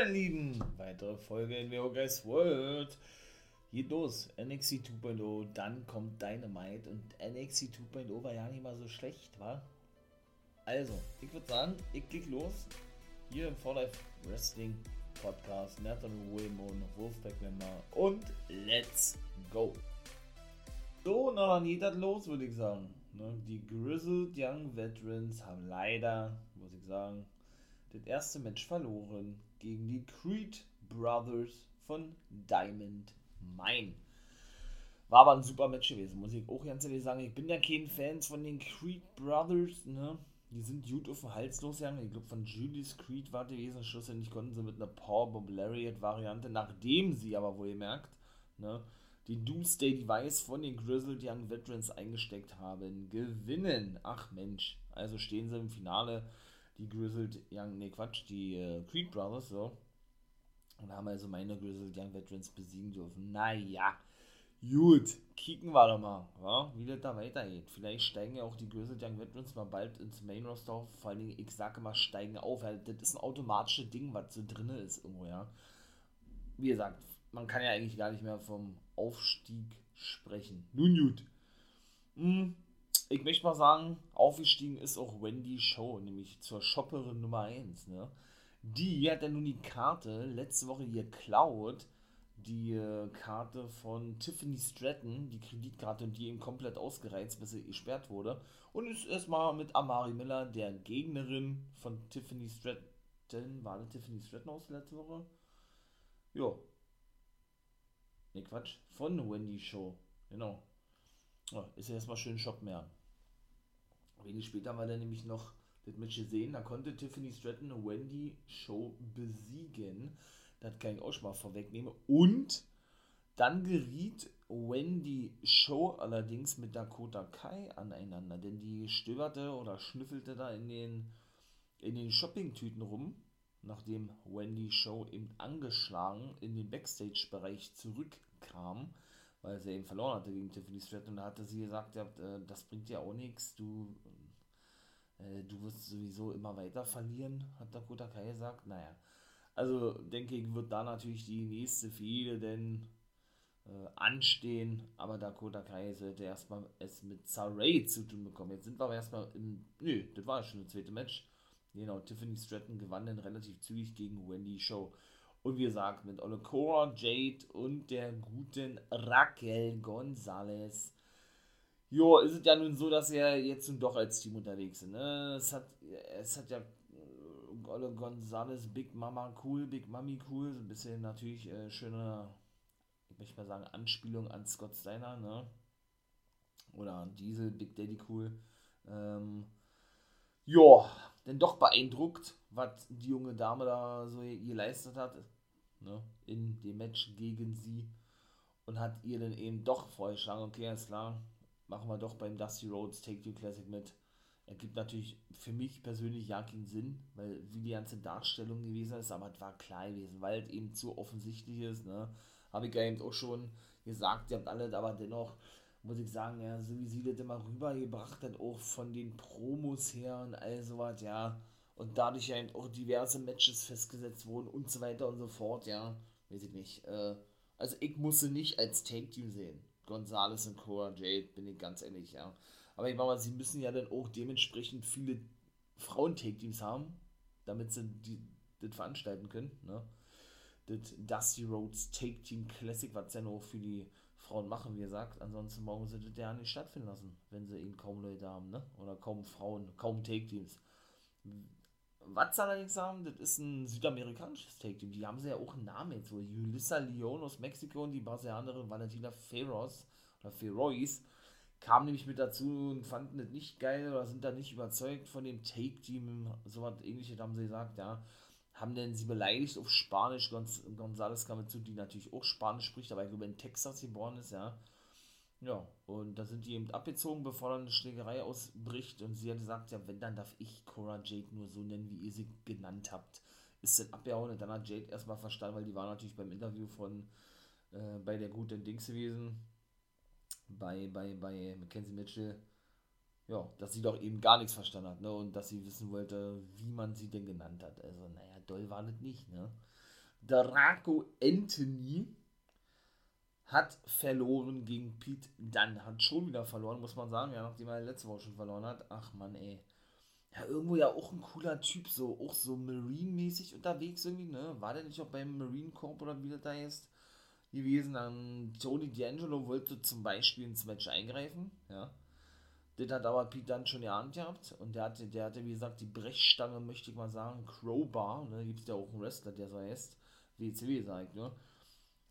meine Lieben. Weitere Folge in Neo Guys World. Geht los. NXT 2.0, dann kommt Dynamite und NXT 2.0 war ja nicht mal so schlecht, war? Also, ich würde sagen, ich klick los. Hier im For Life Wrestling Podcast. Nathan Wilmon, Wolfpack Member und let's go. So, na dann geht das los, würde ich sagen. Ne, die Grizzled Young Veterans haben leider, muss ich sagen, das erste Match verloren gegen die Creed Brothers von Diamond Mine. War aber ein super Match gewesen, muss ich auch ganz ehrlich sagen. Ich bin ja kein Fan von den Creed Brothers, ne? Die sind gut auf den Hals losgegangen. Ich glaube, von Julius Creed war gewesen. Schlussendlich konnten sie mit einer Powerbomb Lariat Variante, nachdem sie aber wohl gemerkt, ne? Die Doomsday Device von den Grizzled Young Veterans eingesteckt haben, gewinnen. Ach Mensch, also stehen sie im Finale die Grizzled Young, ne Quatsch, die äh, Creed Brothers, so. Und haben also meine Grizzled Young Veterans besiegen dürfen. Naja, gut, kicken wir doch mal, ja, wie das da weitergeht. Vielleicht steigen ja auch die Grizzled Young Veterans mal bald ins Main Roster auf. Vor allem, ich sage mal, steigen auf. Weil das ist ein automatisches Ding, was so drin ist irgendwo, ja. Wie gesagt, man kann ja eigentlich gar nicht mehr vom Aufstieg sprechen. Nun gut. Hm, ich möchte mal sagen, aufgestiegen ist auch Wendy Show, nämlich zur Shopperin Nummer 1. Ne? Die hat ja nun die Karte letzte Woche geklaut, die äh, Karte von Tiffany Stratton, die Kreditkarte, die eben komplett ausgereizt, bis sie gesperrt wurde. Und ist erstmal mit Amari Miller, der Gegnerin von Tiffany Stratton, war das Tiffany Stratton aus letzte Woche? Jo. Ne, Quatsch, von Wendy Show, genau. Ist ja erstmal schön Shop mehr. Wenig später war dann nämlich noch das Match gesehen, da konnte Tiffany Stratton Wendy Show besiegen. Das kann ich auch schon mal vorwegnehmen. Und dann geriet Wendy Show allerdings mit Dakota Kai aneinander, denn die stöberte oder schnüffelte da in den, in den Shoppingtüten rum, nachdem Wendy Show eben angeschlagen in den Backstage-Bereich zurückkam weil sie eben verloren hatte gegen Tiffany Stratton. Und da hatte sie gesagt, ja, äh, das bringt ja auch nichts, du, äh, du wirst sowieso immer weiter verlieren, hat Dakota Kai gesagt. Naja, also denke ich, wird da natürlich die nächste Fehde denn äh, anstehen, aber Dakota Kai sollte erstmal es mit Saray zu tun bekommen. Jetzt sind wir aber erstmal im, nö, das war ja schon das zweite Match. Genau, Tiffany Stratton gewann dann relativ zügig gegen Wendy Show. Und wie gesagt, mit Olekora, Jade und der guten Raquel Gonzalez. Jo, ist es ja nun so, dass er jetzt nun doch als Team unterwegs sind. Ne? Es, hat, es hat ja äh, Olle Gonzalez, Big Mama cool, Big Mami cool. So ein bisschen natürlich äh, schöne, ich möchte mal sagen, Anspielung an Scott Steiner. Ne? Oder Diesel, Big Daddy cool. Ähm, ja, denn doch beeindruckt, was die junge Dame da so geleistet hat ne, in dem Match gegen sie und hat ihr dann eben doch vorgeschlagen, okay, alles klar, machen wir doch beim Dusty Rhodes Take You Classic mit. Ergibt natürlich für mich persönlich ja keinen Sinn, weil wie die ganze Darstellung gewesen ist, aber es war klar gewesen, weil es eben zu offensichtlich ist, ne, habe ich ja eben auch schon gesagt, ihr habt alle, aber dennoch muss ich sagen, ja, so wie sie das immer rübergebracht hat, auch von den Promos her und all sowas, ja, und dadurch ja eben auch diverse Matches festgesetzt wurden und so weiter und so fort, ja, weiß ich nicht. Äh, also ich musste nicht als Take-Team sehen. Gonzales und Cora Jade, bin ich ganz ehrlich, ja. Aber ich meine sie müssen ja dann auch dementsprechend viele Frauen-Take-Teams haben, damit sie die, das veranstalten können, ne? Das Dusty Roads Take-Team Classic, was ja nur für die Frauen machen, wie gesagt. Ansonsten brauchen sie das ja nicht stattfinden lassen, wenn sie eben kaum Leute haben, ne? Oder kaum Frauen, kaum Take-Teams. Was sie allerdings haben, das ist ein südamerikanisches Take-Team. Die haben sie ja auch einen Namen jetzt. So Julissa Leon aus Mexiko und die Brasilianerin Valentina Ferros oder Ferois kamen nämlich mit dazu und fanden das nicht geil oder sind da nicht überzeugt von dem Take-Team. So was ähnliches haben sie gesagt, ja haben denn sie beleidigt auf Spanisch. Gonz González kam dazu, die natürlich auch Spanisch spricht, aber ich glaube in Texas geboren ist, ja. Ja, und da sind die eben abgezogen, bevor dann eine Schlägerei ausbricht. Und sie hat gesagt, ja, wenn, dann darf ich Cora Jade nur so nennen, wie ihr sie genannt habt. Ist dann abgehauen und dann hat Jade erstmal verstanden, weil die war natürlich beim Interview von äh, bei der guten Dings gewesen. Bei, bei, bei Mackenzie Mitchell ja, dass sie doch eben gar nichts verstanden hat, ne? Und dass sie wissen wollte, wie man sie denn genannt hat. Also, naja, doll war das nicht, ne? Draco Anthony hat verloren gegen Pete Dunn. Hat schon wieder verloren, muss man sagen, ja, nachdem er letzte Woche schon verloren hat. Ach man, ey. Ja, irgendwo ja auch ein cooler Typ, so auch so Marine-mäßig unterwegs irgendwie, ne? War der nicht auch beim Marine Corp oder wie das da ist gewesen? Dann Tony D'Angelo wollte zum Beispiel ins Match eingreifen, ja. Das hat aber Pete dann schon geahnt gehabt und der hatte, der hatte, wie gesagt, die Brechstange, möchte ich mal sagen, Crowbar, ne? Gibt es ja auch einen Wrestler, der so heißt, WCW sagt, ne?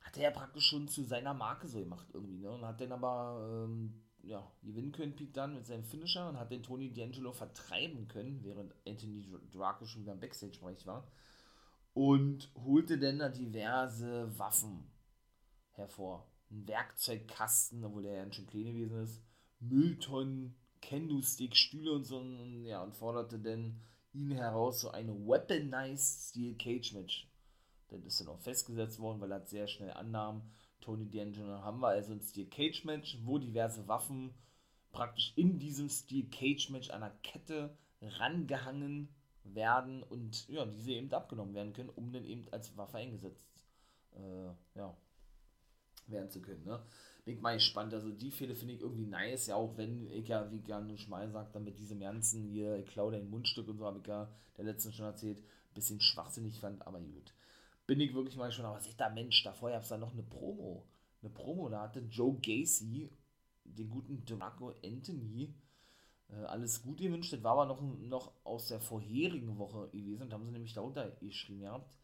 Hat er ja praktisch schon zu seiner Marke so gemacht irgendwie, ne? Und hat dann aber, ähm, ja, gewinnen können, Pete dann mit seinem Finisher und hat den Tony D'Angelo vertreiben können, während Anthony Draco schon wieder im Backstage-Bereich war. Und holte dann da diverse Waffen hervor. Ein Werkzeugkasten, obwohl der ja schon klein gewesen ist. Mülltonnen, Kendo-Stick, Stühle und so. Und, ja, und forderte dann ihn heraus, so eine Weaponized Steel Cage Match. Das ist dann auch festgesetzt worden, weil er sehr schnell annahm, Tony D'Angelo haben wir also ein Steel Cage Match, wo diverse Waffen praktisch in diesem Steel Cage Match einer Kette rangehangen werden und ja, diese eben abgenommen werden können, um dann eben als Waffe eingesetzt äh, ja, werden zu können. Ne? Bin ich mal gespannt. Also die Fälle finde ich irgendwie nice, ja, auch wenn ich ja, wie gerne mal sagt, dann mit diesem ganzen hier, ich klaue dein Mundstück und so, habe ich ja der letzten schon erzählt, ein bisschen schwachsinnig fand, aber gut bin ich wirklich mal schon, aber seht da Mensch, davor gab es da noch eine Promo. Eine Promo, da hatte Joe Gacy, den guten Draco Anthony, äh, alles gut gewünscht. Das war aber noch, noch aus der vorherigen Woche gewesen und haben sie nämlich darunter geschrieben gehabt.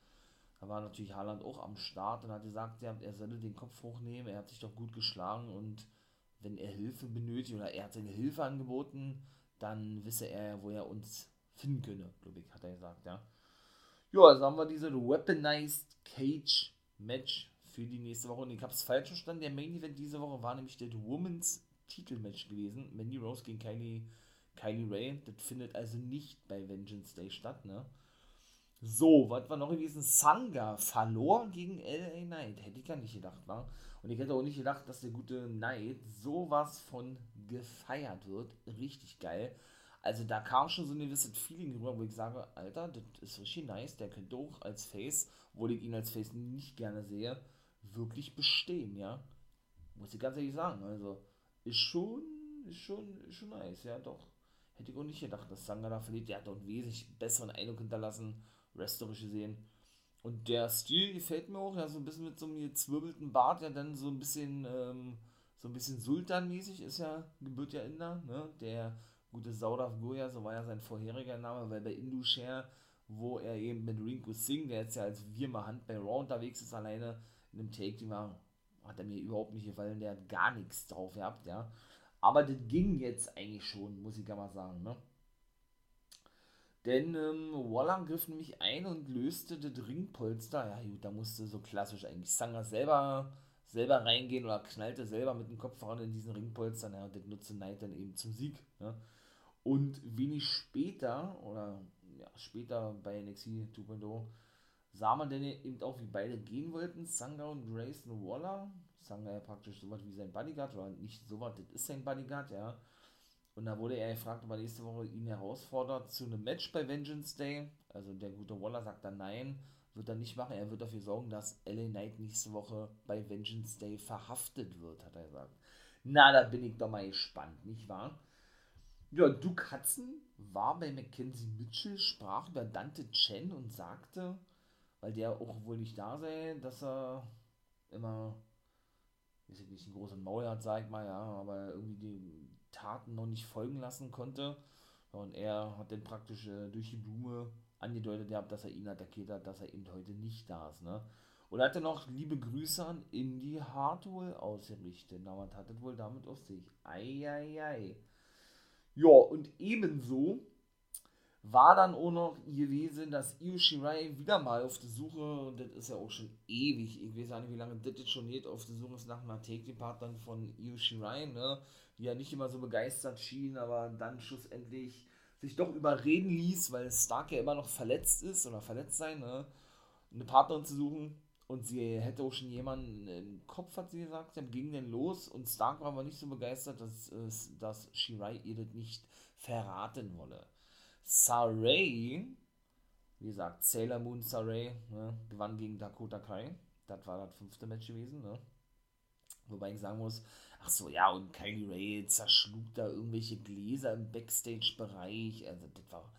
War natürlich Haaland auch am Start und hat gesagt, er, solle den Kopf hochnehmen, er hat sich doch gut geschlagen und wenn er Hilfe benötigt oder er hat seine Hilfe angeboten, dann wisse er, wo er uns finden könne, glaube ich, hat er gesagt, ja. Ja, also haben wir diese Weaponized Cage Match für die nächste Woche. Und ich habe es falsch verstanden. Der Main Event diese Woche war nämlich das Women's Titelmatch gewesen. Mandy Rose gegen Kylie, Kylie Ray. Das findet also nicht bei Vengeance Day statt, ne? So, was war noch gewesen? Sanga verlor gegen LA Knight. Hätte ich gar nicht gedacht, war. Und ich hätte auch nicht gedacht, dass der gute Knight sowas von gefeiert wird. Richtig geil. Also da kam schon so ein gewisses Feeling rüber, wo ich sage, Alter, das ist richtig nice, der könnte auch als Face, obwohl ich ihn als Face nicht gerne sehe, wirklich bestehen, ja. Muss ich ganz ehrlich sagen, also ist schon, ist schon, ist schon nice, ja, doch. Hätte ich auch nicht gedacht, dass Sanga da verliert. Der hat doch einen wesentlich besseren Eindruck hinterlassen, wrestlerisch gesehen. Und der Stil gefällt mir auch, ja, so ein bisschen mit so einem gezwirbelten Bart, ja, dann so ein bisschen, ähm, so ein bisschen Sultan-mäßig, ist ja, gebührt ja Inder, ne, der gute Saurav Goya, so war ja sein vorheriger Name, weil bei Indushare, wo er eben mit Rinko Singh, der jetzt ja als Wirma-Hand bei Raw unterwegs ist, alleine in einem Take, die war, hat er mir überhaupt nicht gefallen, der hat gar nichts drauf gehabt, ja. Aber das ging jetzt eigentlich schon, muss ich ja mal sagen, ne. Denn ähm, Waller griff nämlich ein und löste das Ringpolster. Ja, gut, da musste so klassisch eigentlich Sanger selber, selber reingehen oder knallte selber mit dem Kopf voran in diesen Ringpolster. Ja, und das nutzte Knight dann eben zum Sieg. Ne? Und wenig später, oder ja, später bei NXT 2.0, sah man denn eben auch, wie beide gehen wollten, Sanga und Grayson Waller. Sanga ja praktisch so was wie sein Bodyguard, oder nicht so was, das ist sein Bodyguard, ja. Und da wurde er gefragt, ob er nächste Woche ihn herausfordert zu einem Match bei Vengeance Day. Also der gute Waller sagt dann nein, wird er nicht machen. Er wird dafür sorgen, dass LA Knight nächste Woche bei Vengeance Day verhaftet wird, hat er gesagt. Na, da bin ich doch mal gespannt, nicht wahr? Ja, Duke Hudson war bei Mackenzie Mitchell, sprach über Dante Chen und sagte, weil der auch wohl nicht da sei, dass er immer, weiß ich nicht, einen großen Maul hat, sag ich mal, ja, aber irgendwie die Taten noch nicht folgen lassen konnte. Und er hat dann praktisch äh, durch die Blume angedeutet gehabt, dass er ihn attackiert hat, dass er eben heute nicht da ist, ne? Und er hatte noch liebe Grüße an Indy Hartwell ausgerichtet. Na, was hat das wohl damit auf sich? Eieiei. Ei, ei. Ja, und ebenso war dann auch noch gewesen, dass Io Shirai wieder mal auf der Suche, und das ist ja auch schon ewig, ich weiß nicht, wie lange das jetzt schon geht, auf der Suche ist nach einer Take-Partnerin von Io Shirai, ne, die ja nicht immer so begeistert schien, aber dann schlussendlich sich doch überreden ließ, weil Stark ja immer noch verletzt ist oder verletzt sein, ne, eine Partnerin zu suchen. Und sie hätte auch schon jemanden im Kopf, hat sie gesagt, dann ging denn los und Stark war aber nicht so begeistert, dass, dass Shirai ihr das nicht verraten wolle. Saray wie gesagt, Sailor Moon Saray ne, gewann gegen Dakota Kai. Das war das fünfte Match gewesen. Ne? Wobei ich sagen muss, ach so, ja, und Kylie Ray zerschlug da irgendwelche Gläser im Backstage-Bereich. Also, das war,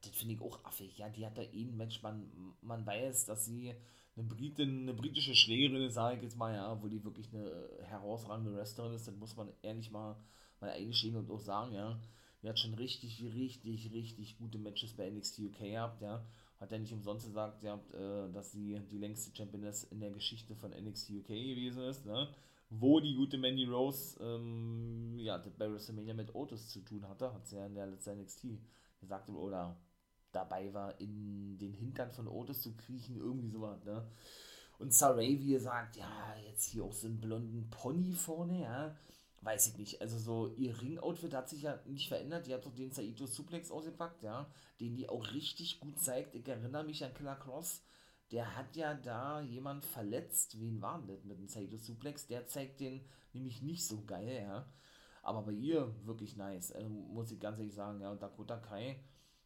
das finde ich auch affig. Ja, die hat da eh ein Match. Man, man weiß, dass sie eine Britin, eine britische Schlägerin ist, sage ich jetzt mal, ja, wo die wirklich eine herausragende Wrestlerin ist. Das muss man ehrlich mal, mal eingestehen und auch sagen, ja. Die hat schon richtig, richtig, richtig gute Matches bei NXT UK gehabt, ja. Hat ja nicht umsonst gesagt, ja, äh, dass sie die längste Championess in der Geschichte von NXT UK gewesen ist, ne? Wo die gute Mandy Rose, ähm, ja, bei WrestleMania mit Otis zu tun hatte, hat sie ja in der letzten NXT gesagt, oder dabei war, in den Hintern von Otis zu kriechen, irgendwie sowas, ne? Und Saray, wie gesagt, ja, jetzt hier auch so einen blonden Pony vorne, ja, weiß ich nicht. Also so, ihr Ring-Outfit hat sich ja nicht verändert. Die hat doch den Saito Suplex ausgepackt, ja, den die auch richtig gut zeigt. Ich erinnere mich an Killer Cross. Der hat ja da jemand verletzt. Wen war denn das mit dem Saito Suplex? Der zeigt den nämlich nicht so geil, ja. Aber bei ihr wirklich nice. Also muss ich ganz ehrlich sagen, ja. Und Dakota Kai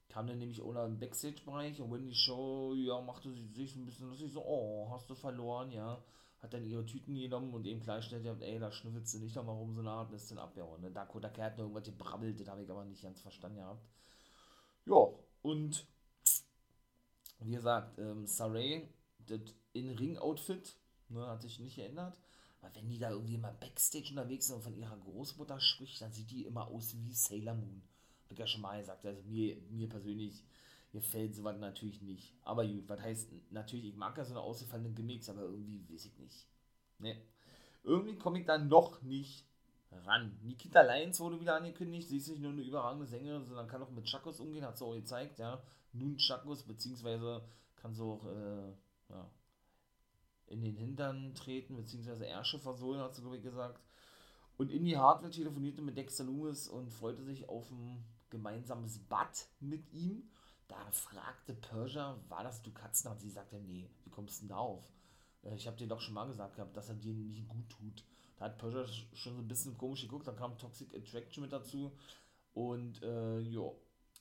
kam dann nämlich ohne im Backstage-Bereich und wenn die Show, ja, machte sich ein bisschen lustig, so, oh, hast du verloren, ja hat dann ihre Tüten genommen und eben klargestellt, ey, da schnüffelst du nicht nochmal rum, so eine Art, ist dann abgehauen. Ne? Dakota Kai hat noch irgendwas gebrabbelt, das habe ich aber nicht ganz verstanden gehabt. Ja, und wie gesagt, ähm, Saray, das In-Ring-Outfit, ne, hat sich nicht geändert. Aber wenn die da irgendwie mal Backstage unterwegs sind und von ihrer Großmutter spricht, dann sieht die immer aus wie Sailor Moon. Hab ich ja schon mal gesagt. Also mir, mir persönlich gefällt sowas natürlich nicht. Aber gut, was heißt, natürlich, ich mag ja so eine ausgefallene Gimmicks, aber irgendwie weiß ich nicht. Ne. Irgendwie komme ich da noch nicht ran. Nikita Lyons wurde wieder angekündigt, sie ist nicht nur eine überragende Sängerin, sondern kann auch mit Chakos umgehen, hat sie auch gezeigt, ja. Nun Chakos, beziehungsweise kann sie auch, äh, ja, in den Hintern treten, beziehungsweise Ärsche versohlen, hat sie, glaube ich, gesagt. Und Indy Hartwell telefonierte mit Dexter Loomis und freute sich auf ein gemeinsames Bad mit ihm. Da fragte Persia, war das du? Und sie sagte, nee, wie kommst du denn da auf? Äh, ich habe dir doch schon mal gesagt gehabt, dass er dir nicht gut tut. Da hat Persia schon so ein bisschen komisch geguckt, dann kam Toxic Attraction mit dazu und äh, ja,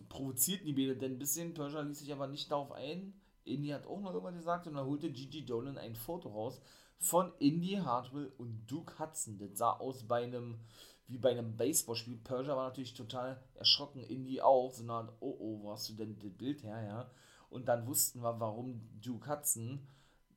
provozierten die Bälle denn ein bisschen. Persia ließ sich aber nicht darauf ein. Indy hat auch noch irgendwas gesagt und dann holte Gigi Dolan ein Foto raus von Indy Hartwell und Duke Hudson. Das sah aus bei einem wie bei einem Baseballspiel. Persia war natürlich total erschrocken, Indy auch, so eine oh oh, wo hast du denn das Bild her, ja? Und dann wussten wir, warum Duke Hudson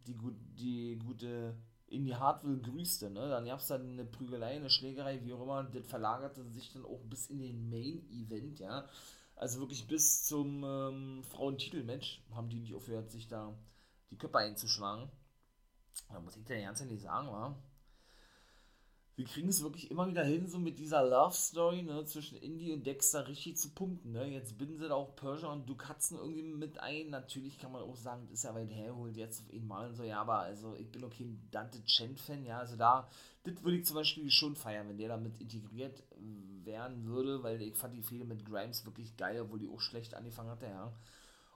die, die gute Indy Hartwell grüßte, ne? Dann gab es dann eine Prügelei, eine Schlägerei, wie auch immer, das verlagerte sich dann auch bis in den Main-Event, ja? Also wirklich bis zum ähm, Frauentitelmatch haben die nicht aufgehört, sich da die Köpfe einzuschlagen. Da muss ich dir ganz ehrlich sagen, war wir kriegen es wirklich immer wieder hin, so mit dieser Love Story ne, zwischen Indy und Dexter richtig zu punkten. Ne? Jetzt binden sie da auch Persia und Hudson irgendwie mit ein. Natürlich kann man auch sagen, das ist ja weit hergeholt jetzt auf ihn mal und so. Ja, aber also ich bin okay ein Dante Chen-Fan. Ja, also da, das würde ich zum Beispiel schon feiern, wenn der damit integriert werden würde, weil ich fand die Fehler mit Grimes wirklich geil, obwohl die auch schlecht angefangen hatte, ja.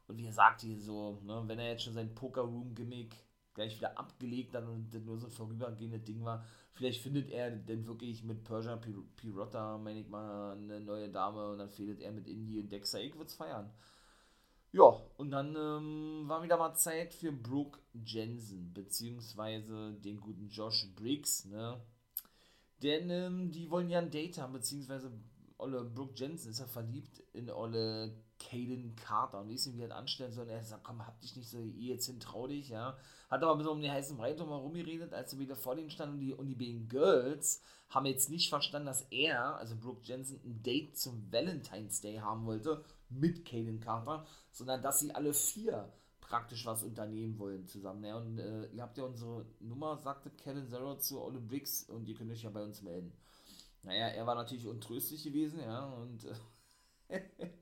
Und wie er sagt, hier so, ne, wenn er jetzt schon sein Poker-Room-Gimmick gleich wieder abgelegt hat und das nur so ein vorübergehendes Ding war, Vielleicht findet er denn wirklich mit Persia Pirotta, meine ich mal, eine neue Dame und dann fehlt er mit Indy und Dexter. Ich würde es feiern. Ja, und dann ähm, war wieder mal Zeit für Brooke Jensen, beziehungsweise den guten Josh Briggs, ne? Denn ähm, die wollen ja ein Date haben, beziehungsweise Olle Brooke Jensen ist ja verliebt in Olle Caden Carter und wie er das anstellen soll. Er sagt, komm, hab dich nicht so jetzt hin, trau dich, ja. Hat aber ein bisschen um den heißen Brei drum herum geredet, als er wieder vor denen stand und die, und die beiden Girls haben jetzt nicht verstanden, dass er, also Brooke Jensen, ein Date zum Valentine's Day haben wollte mit Caden Carter, sondern dass sie alle vier praktisch was unternehmen wollen zusammen. Ja, und äh, ihr habt ja unsere Nummer, sagte Kevin Zero zu Ole Briggs und ihr könnt euch ja bei uns melden. Naja, er war natürlich untröstlich gewesen, ja, und äh,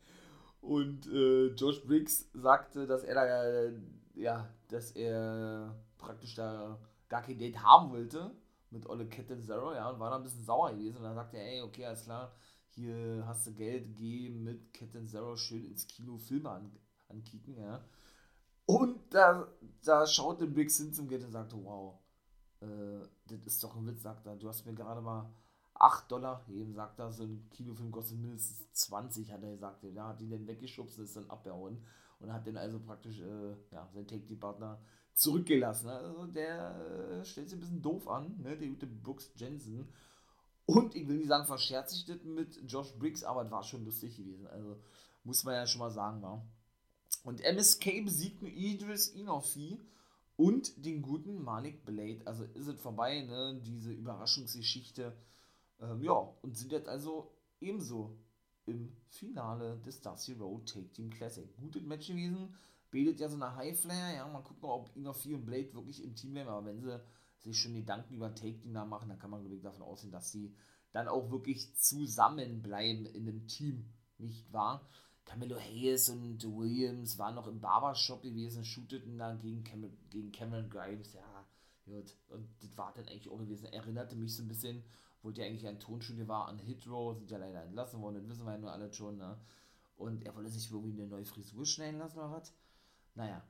Und äh, Josh Briggs sagte, dass er da, ja, dass er praktisch da gar kein Date haben wollte mit Olle Captain Zero, ja, und war da ein bisschen sauer gewesen. Und dann sagte er, ey, okay, alles klar, hier hast du Geld, geh mit Captain Zero schön ins Kino Filme an, ankicken, ja. Und da, da schaute Briggs hin zum Geld und sagte, wow, äh, das ist doch ein Witz, sagt er. Du hast mir gerade mal 8 Dollar, eben sagt er, so ein Kinofilm kostet mindestens 20, hat er gesagt. Ja, hat ihn dann weggeschubst und ist dann abgehauen. und hat dann also praktisch äh, ja, sein Take Team Partner zurückgelassen. Also der äh, stellt sich ein bisschen doof an, ne? der gute Brooks Jensen. Und ich will nicht sagen, verscherzt sich das mit Josh Briggs, aber es war schon lustig gewesen. Also muss man ja schon mal sagen, war. Und MSK besiegt nur Idris Inofi und den guten Malik Blade. Also ist es vorbei, ne? Diese Überraschungsgeschichte. Ähm, ja, und sind jetzt also ebenso im Finale des Dusty Road Take Team Classic. Gutes Match gewesen. Bildet ja so eine High Flyer. Ja, mal gucken, ob Inofi und Blade wirklich im Team bleiben. Aber wenn sie sich schon Gedanken über Take Team da machen, dann kann man wirklich davon ausgehen, dass sie dann auch wirklich zusammenbleiben in einem Team. Nicht wahr? Camelo Hayes und Williams waren noch im Barbershop gewesen, shooteten da gegen, Cam gegen Cameron Grimes, ja, gut. Und das war dann eigentlich auch gewesen. Erinnerte mich so ein bisschen, wo der eigentlich ein Tonstudio war, an Hitro, sind ja leider entlassen worden, das wissen wir ja nur alle schon, ne? Und er wollte sich irgendwie eine neue Frisur schneiden lassen oder was? Naja.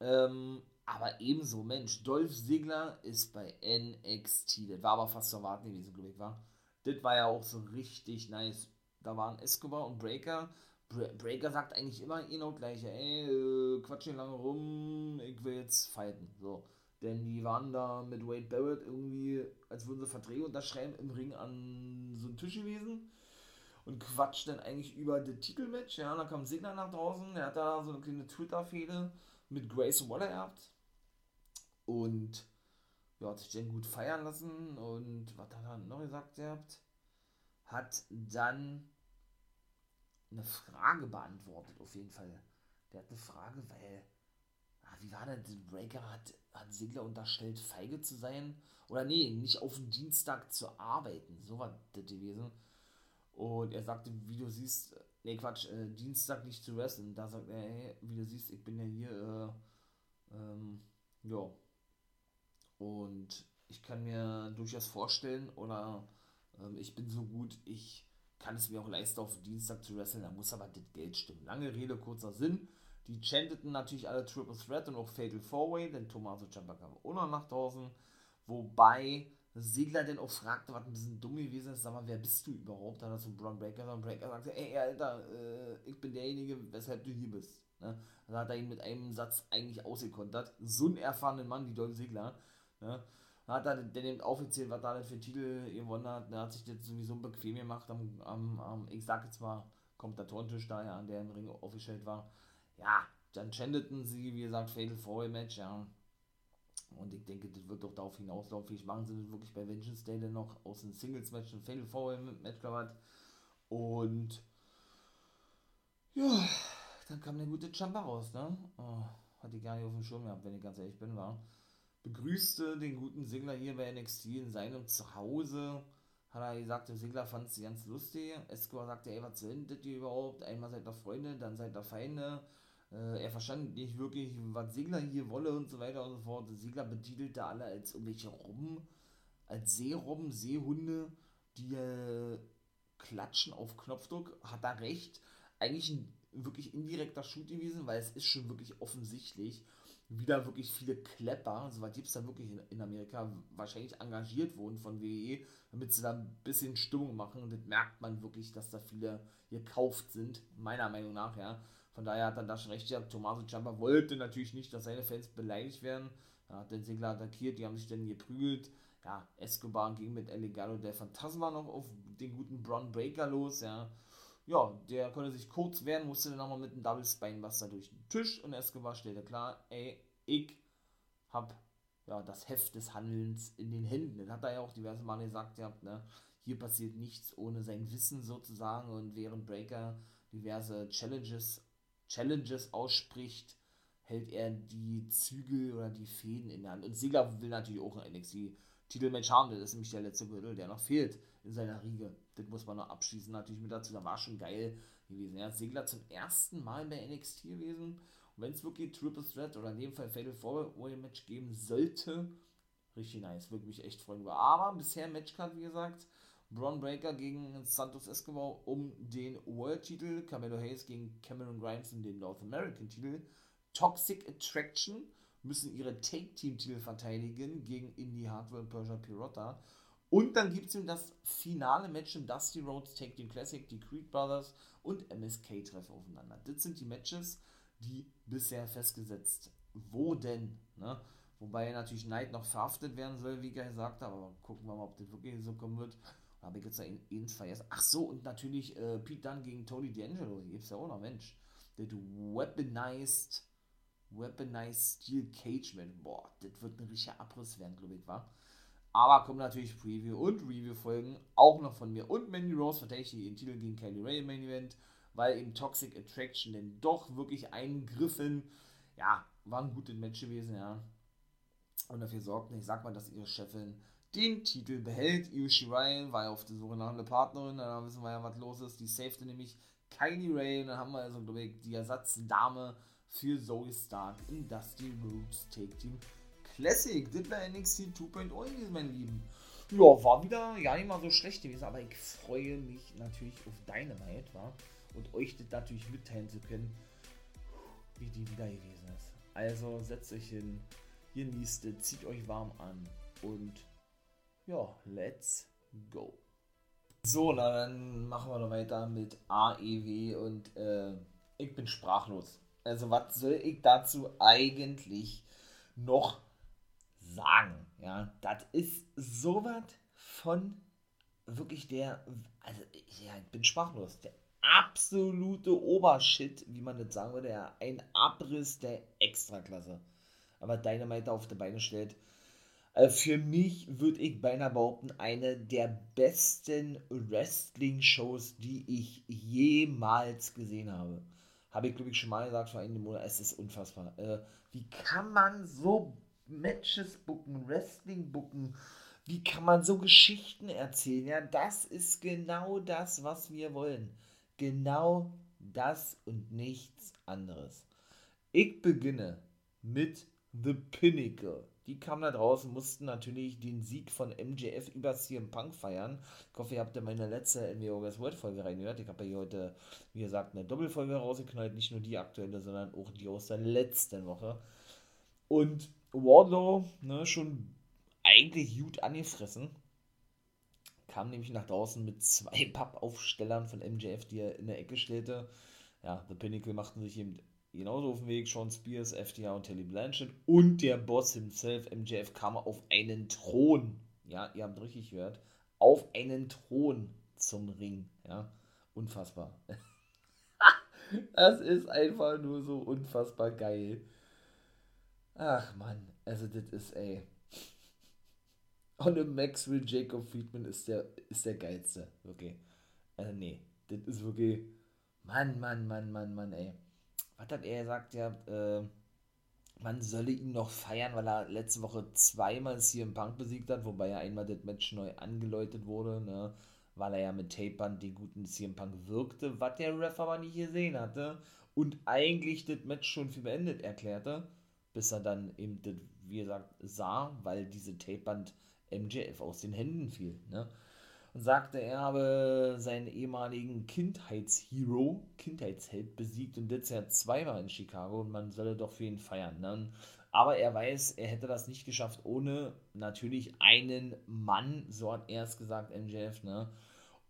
Ähm, aber ebenso, Mensch, Dolph Ziggler ist bei NXT. Das war aber fast zu erwarten gewesen, glaube ich, war. Das war ja auch so richtig nice. Da waren Escobar und Breaker Breaker sagt eigentlich immer genau gleiche, ey, äh, quatsch hier lange rum, ich will jetzt fighten. So. Denn die waren da mit Wade Barrett irgendwie, als würden sie Verträge unterschreiben, im Ring an so einen Tisch gewesen und quatscht dann eigentlich über das Titelmatch. Ja, da kam Signer nach draußen, der hat da so eine kleine Twitter-Fehde mit Grace Waller gehabt und ja, hat sich dann gut feiern lassen und was hat er noch gesagt gehabt? Hat dann eine Frage beantwortet, auf jeden Fall. Der hat eine Frage, weil, ah, wie war denn, Breaker hat, hat Sigler unterstellt, feige zu sein? Oder nee, nicht auf den Dienstag zu arbeiten. So war das gewesen. Und er sagte, wie du siehst, nee, Quatsch, äh, Dienstag nicht zu wrestlen. Da sagt er, hey, wie du siehst, ich bin ja hier, äh, ähm, ja. Und ich kann mir durchaus vorstellen, oder ähm, ich bin so gut, ich kann es mir auch leisten, auf Dienstag zu wresteln, da muss aber das Geld stimmen. Lange Rede, kurzer Sinn. Die chanteten natürlich alle Triple Threat und auch Fatal Four Way, denn Tommaso Ciampa kam auch noch nach draußen. Wobei Segler dann auch fragte, was ein bisschen dumm gewesen ist, sag mal, wer bist du überhaupt? Dann hat so Braun Breaker, und Breaker sagte, ey, Alter, äh, ich bin derjenige, weshalb du hier bist. Ne? Da hat er ihn mit einem Satz eigentlich ausgekontert. So einen erfahrenen Mann wie Dolph Segler. Ne? hat er dann eben aufgezählt, was da denn für Titel gewonnen hat. Er hat sich das sowieso bequem gemacht am, am, am ich sag jetzt mal, kommt der Turntisch da, ja, an der im Ring aufgestellt war. Ja, dann chanteten sie, wie gesagt, Fatal Four Match, ja. Und ich denke, das wird doch darauf hinauslaufen. Vielleicht machen sie das wirklich bei Vengeance Day dann noch aus dem Singles Match ein Fatal Four Match gehabt. Und ja, dann kam eine gute Jumper raus, ne? Oh, hatte ich gar nicht auf dem Schirm gehabt, wenn ich ganz ehrlich bin, war begrüßte den guten Sigler hier bei NXT in seinem Zuhause. Hat er gesagt, der Sigler fand sie ganz lustig. Escobar sagte, ey, was sind das hier überhaupt? Einmal seid ihr Freunde, dann seid ihr Feinde. Äh, er verstand nicht wirklich, was Sigler hier wolle und so weiter und so fort. Der Sigler betitelte alle als irgendwelche Robben, als Seerobben, Seehunde, die äh, klatschen auf Knopfdruck. Hat er recht. Eigentlich ein wirklich indirekter Shoot gewesen, weil es ist schon wirklich offensichtlich wieder wirklich viele Klepper, soweit gibt es da wirklich in, in, Amerika, wahrscheinlich engagiert wurden von WWE, damit sie da ein bisschen Stimmung machen. Und das merkt man wirklich, dass da viele gekauft sind, meiner Meinung nach, ja. Von daher hat er da schon recht gehabt. Tommaso Ciampa wollte natürlich nicht, dass seine Fans beleidigt werden. Er hat den Segler attackiert, die haben sich dann geprügelt. Ja, Escobar ging mit El Legado der Phantasma noch auf den guten Braun Breaker los, ja ja, der konnte sich kurz wehren, musste dann nochmal mit einem Double Spinebuster durch den Tisch und Escobar stellte klar, ey, ich hab ja, das Heft des Handelns in den Händen. Das hat er ja auch diverse Male gesagt, ja, ne, hier passiert nichts ohne sein Wissen sozusagen und während Breaker diverse Challenges, Challenges ausspricht, hält er die Zügel oder die Fäden in der Hand. Und Ziggler will natürlich auch ein NXT-Titelmatch haben, das ist nämlich der letzte Gürtel, der noch fehlt in seiner Riege. Das muss man noch abschließen, natürlich mit dazu. Da war schon geil gewesen. Er ist Segler zum ersten Mal bei NXT gewesen. Und wenn es wirklich Triple Threat oder in dem Fall Fatal Four Way Match geben sollte, richtig nice. Würde mich echt freuen. Aber bisher Matchcard, wie gesagt. Braun Breaker gegen Santos Escobar um den World-Titel. Camelo Hayes gegen Cameron Grimes um den North American-Titel. Toxic Attraction müssen ihre Take-Team-Titel verteidigen gegen Indy Hartwell und Persia Pirotta. Und dann gibt es ihm das finale Match im Dusty Rhodes Take Team Classic, die Creed Brothers und MSK treffen aufeinander. Das sind die Matches, die bisher festgesetzt wurden. Ne? Wobei natürlich Knight noch verhaftet werden soll, wie ich gesagt habe. Aber gucken wir mal, ob das wirklich so kommen wird. Da habe ich jetzt eins vergessen. Ach so, und natürlich äh, Pete Dunne gegen Tony D'Angelo. Gibt es ja auch noch, Mensch. Das Weaponized, Weaponized Steel Cage Man. Boah, das wird ein richtiger Abriss werden, glaube ich, war. Aber kommen natürlich Preview und Review-Folgen auch noch von mir. Und Mandy Rose verteidigt den Titel gegen Kelly Ray im Main Event, weil eben Toxic Attraction denn doch wirklich eingriffen. Ja, war ein gutes Match gewesen, ja und dafür sorgten, ich sag mal, dass ihre Chefin den Titel behält. Io Shirai war ja auf der Suche nach einer Partnerin, da wissen wir ja, was los ist. Die safete nämlich Kylie Ray und dann haben wir also, glaube ich, die Ersatzdame für Zoe Stark in Dusty Roots Take Team Classic. Das war NXT 2.0 gewesen, mein Lieben. Ja, war wieder ja nicht mal so schlecht gewesen, aber ich freue mich natürlich auf Dynamite, war und euch das natürlich mitteilen zu können, wie die wieder gewesen ist. Also setzt euch hin, genießt es, zieht euch warm an und ja, let's go. So, na dann machen wir noch weiter mit AEW und äh, ich bin sprachlos. Also was soll ich dazu eigentlich noch sagen? Ja, das ist sowas von wirklich der, also ja, ich bin sprachlos. Der absolute Obershit, wie man das sagen würde, ja, ein Abriss der Extraklasse aber Dynamite auf die Beine stellt. Also für mich würde ich beinahe behaupten, eine der besten Wrestling-Shows, die ich jemals gesehen habe. Habe ich, glaube ich, schon mal gesagt vor einem Monat. Es ist unfassbar. Äh, wie kann man so Matches booken, Wrestling booken? Wie kann man so Geschichten erzählen? Ja, das ist genau das, was wir wollen. Genau das und nichts anderes. Ich beginne mit The Pinnacle. Die kamen da draußen, mussten natürlich den Sieg von MJF über CM Punk feiern. Ich hoffe, ihr habt ja meine letzte NWO World Folge reingehört. Ich habe ja hier heute, wie gesagt, eine Doppelfolge rausgeknallt. Nicht nur die aktuelle, sondern auch die aus der letzten Woche. Und Wardlow, ne, schon eigentlich gut angefressen. Kam nämlich nach draußen mit zwei Pappaufstellern von MJF, die er in der Ecke stellte. Ja, The Pinnacle machten sich eben genauso auf dem Weg. Sean Spears, FTR und Telly Blanchett und der Boss himself, MJF, kam auf einen Thron. Ja, ihr habt richtig gehört. Auf einen Thron zum Ring. Ja, unfassbar. das ist einfach nur so unfassbar geil. Ach man, also das ist, ey. Und Maxwell Jacob Friedman ist der, ist der geilste, wirklich. Also nee, das ist wirklich. Mann, Mann, Mann, Mann, Mann, ey was hat er gesagt? Ja, äh, man solle ihn noch feiern, weil er letzte Woche zweimal CM Punk besiegt hat, wobei ja einmal das Match neu angeläutet wurde, ne? weil er ja mit Tapeband den guten CM Punk wirkte, was der Ref aber nicht gesehen hatte und eigentlich das Match schon für beendet erklärte, bis er dann eben das, wie gesagt, sah, weil diese Tapeband MJF aus den Händen fiel. Ne? Sagte, er habe seinen ehemaligen Kindheitshero, Kindheitsheld besiegt und das ja zweimal in Chicago und man solle doch für ihn feiern. Ne? Aber er weiß, er hätte das nicht geschafft ohne natürlich einen Mann, so hat er es gesagt, MJF, ne?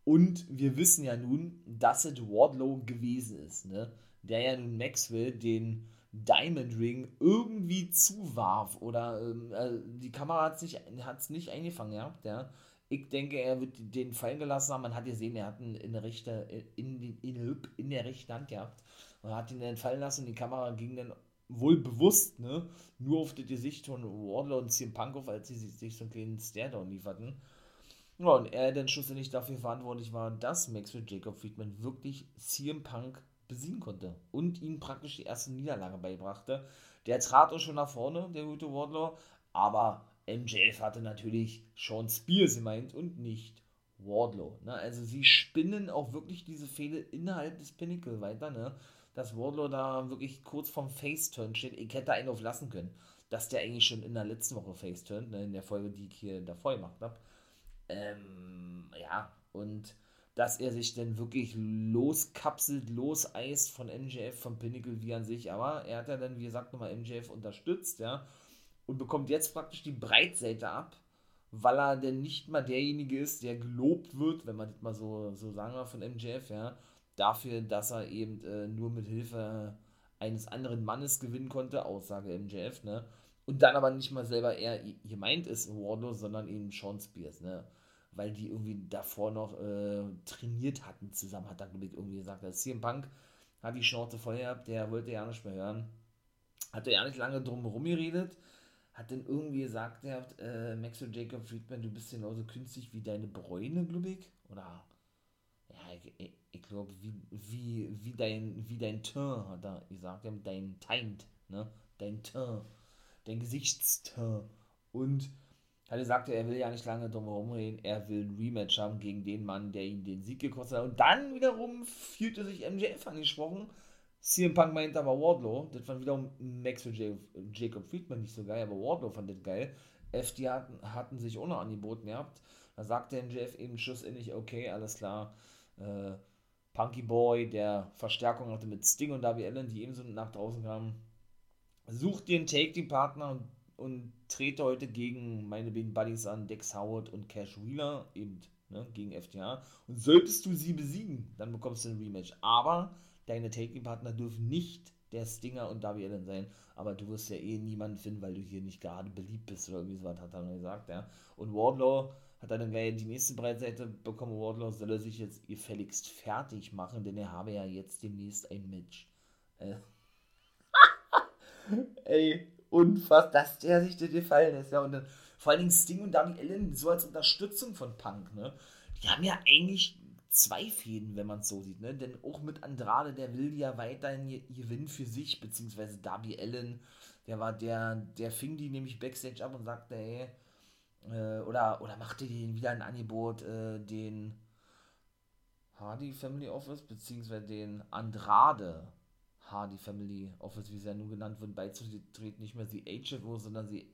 Und wir wissen ja nun, dass es Wardlow gewesen ist, ne? Der ja nun Maxwell den Diamond Ring irgendwie zuwarf oder ähm, äh, die Kamera hat es nicht, nicht eingefangen, ja, der ich denke, er wird den fallen gelassen haben. Man hat gesehen, er hat ihn in der, rechte, in, in, in der rechten Hand gehabt. Und hat ihn dann fallen lassen und die Kamera ging dann wohl bewusst, ne, nur auf das Gesicht von Wardlow und CM Punk auf, als sie sich so einen kleinen Stare-Down lieferten. Ja, und er dann schlussendlich dafür verantwortlich war, dass Maxwell Jacob Friedman wirklich CM Punk besiegen konnte und ihm praktisch die erste Niederlage beibrachte. Der trat auch schon nach vorne, der gute Wardlow, aber MJF hatte natürlich Sean Spears gemeint und nicht Wardlow. Ne? Also sie spinnen auch wirklich diese Fehde innerhalb des Pinnacle weiter, ne? dass Wardlow da wirklich kurz vorm Face-Turn steht. Ich hätte einen auf lassen können, dass der eigentlich schon in der letzten Woche Face-Turn, ne? in der Folge, die ich hier davor gemacht habe. Ähm, ja, und dass er sich dann wirklich loskapselt, loseist von MJF, vom Pinnacle wie an sich. Aber er hat ja dann, wie gesagt, nochmal MJF unterstützt, ja und bekommt jetzt praktisch die Breitseite ab, weil er denn nicht mal derjenige ist, der gelobt wird, wenn man das mal so, so sagen will von MJF, ja, dafür, dass er eben äh, nur mit Hilfe eines anderen Mannes gewinnen konnte, Aussage MJF, ne? Und dann aber nicht mal selber er gemeint ist, Wardlow, sondern eben Sean Spears, ne? Weil die irgendwie davor noch äh, trainiert hatten zusammen, hat er, ich, irgendwie gesagt. Das CM Punk hat die Schnauze voll gehabt, der wollte ja nicht mehr hören. Hat er ja nicht lange drum herum geredet, hat dann irgendwie gesagt, er hat, äh, Maxwell Jacob Friedman, du bist genauso künstlich wie deine Bräune, glaube ich. Oder, ja, ich, ich, glaube, wie, wie, wie dein, wie dein Teint, hat er gesagt, dein Teint, ne? Dein Teint den Gesichtsturn. Und hat gesagt, er will ja nicht lange drum herum reden, er will ein Rematch haben gegen den Mann, der ihm den Sieg gekostet hat. Und dann wiederum fühlte sich MJF angesprochen. CM Punk meinte aber Wardlow, das fand wiederum Max für Jacob Friedman nicht so geil, aber Wardlow fand das geil. FD hatten, hatten sich noch angeboten gehabt. Da sagte MJF eben schlussendlich, okay, alles klar, äh, Punky Boy, der Verstärkung hatte mit Sting und Darby Allen, die ebenso nach draußen kamen, sucht einen Take-Team-Partner und, und trete heute gegen meine beiden Buddies an, Dex Howard und Cash Wheeler, eben ne, gegen FTA. Und solltest du sie besiegen, dann bekommst du ein Rematch. Aber deine Take-Team-Partner dürfen nicht der Stinger und Darby Allen sein. Aber du wirst ja eh niemanden finden, weil du hier nicht gerade beliebt bist oder irgendwie so was hat er gesagt, ja. Und Wardlow hat dann gleich die nächste Breitseite bekommen. Wardlow soll er sich jetzt gefälligst fertig machen, denn er habe ja jetzt demnächst ein Match. Äh, Ey, unfassbar, dass der sich dir gefallen ist. Ja, und dann vor allen Dingen Sting und Darby Allen so als Unterstützung von Punk, ne? Die haben ja eigentlich zwei Fäden, wenn man es so sieht, ne? Denn auch mit Andrade, der will ja weiterhin gewinnen für sich, beziehungsweise Darby Allen, der war der, der fing die nämlich Backstage ab und sagte, ey, äh, oder, oder machte denen wieder ein Angebot, äh, den Hardy Family Office, beziehungsweise den Andrade Hardy Family Office, wie sie ja nun genannt wird, beizutreten, nicht mehr die HFO, sondern die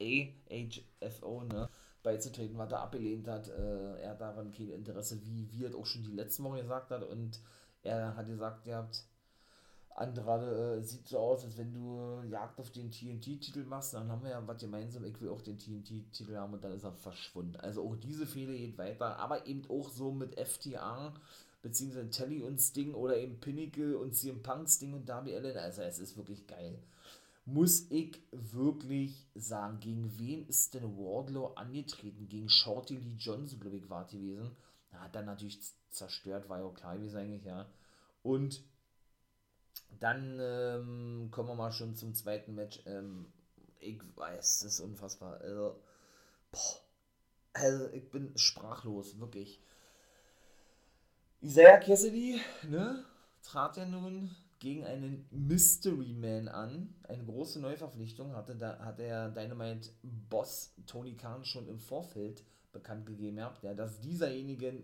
AHFO, ne, beizutreten, was er abgelehnt hat. Äh, er hat daran kein Interesse, wie wir auch schon die letzten Woche gesagt hat und er hat gesagt, ihr habt Andrade äh, sieht so aus, als wenn du Jagd auf den TNT-Titel machst, dann haben wir ja was gemeinsam, ich will auch den TNT-Titel haben und dann ist er verschwunden. Also auch diese Fehler geht weiter, aber eben auch so mit FTA, beziehungsweise Telly und Sting oder eben Pinnacle und CM Punk, Sting und Darby Allen. Also es ist wirklich geil. Muss ich wirklich sagen, gegen wen ist denn Wardlow angetreten? Gegen Shorty Lee Johnson, glaube ich, war gewesen. Er hat dann natürlich zerstört, war ja auch klar gewesen eigentlich, ja. Und dann ähm, kommen wir mal schon zum zweiten Match. Ähm, ich weiß, das ist unfassbar. Also, boah, also ich bin sprachlos, wirklich. Isaiah Cassidy ne, trat ja nun gegen einen Mystery Man an. Eine große Neuverpflichtung hatte, da, hat der Dynamite Boss Tony Khan schon im Vorfeld bekannt gegeben gehabt, ja, dass dieserjenige,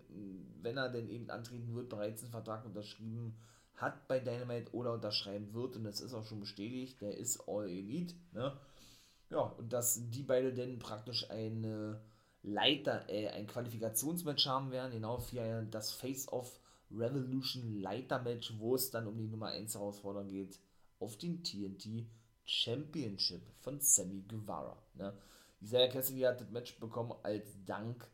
wenn er denn eben antreten wird, bereits einen Vertrag unterschrieben hat bei Dynamite oder unterschreiben wird und das ist auch schon bestätigt, der ist All Elite, ne? Ja, und dass die beide denn praktisch eine Leiter, äh, ein Qualifikationsmatch haben werden, genau für das Face-Off Revolution Leiter-Match, wo es dann um die Nummer 1 Herausforderung geht, auf den TNT Championship von Sammy Guevara. Ne? Isaiah Cassidy hat das Match bekommen als Dank,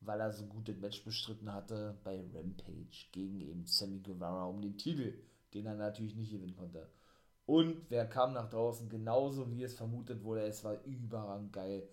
weil er so gut das Match bestritten hatte bei Rampage gegen eben Sammy Guevara um den Titel, den er natürlich nicht gewinnen konnte. Und wer kam nach draußen genauso wie es vermutet wurde, es war überragend geil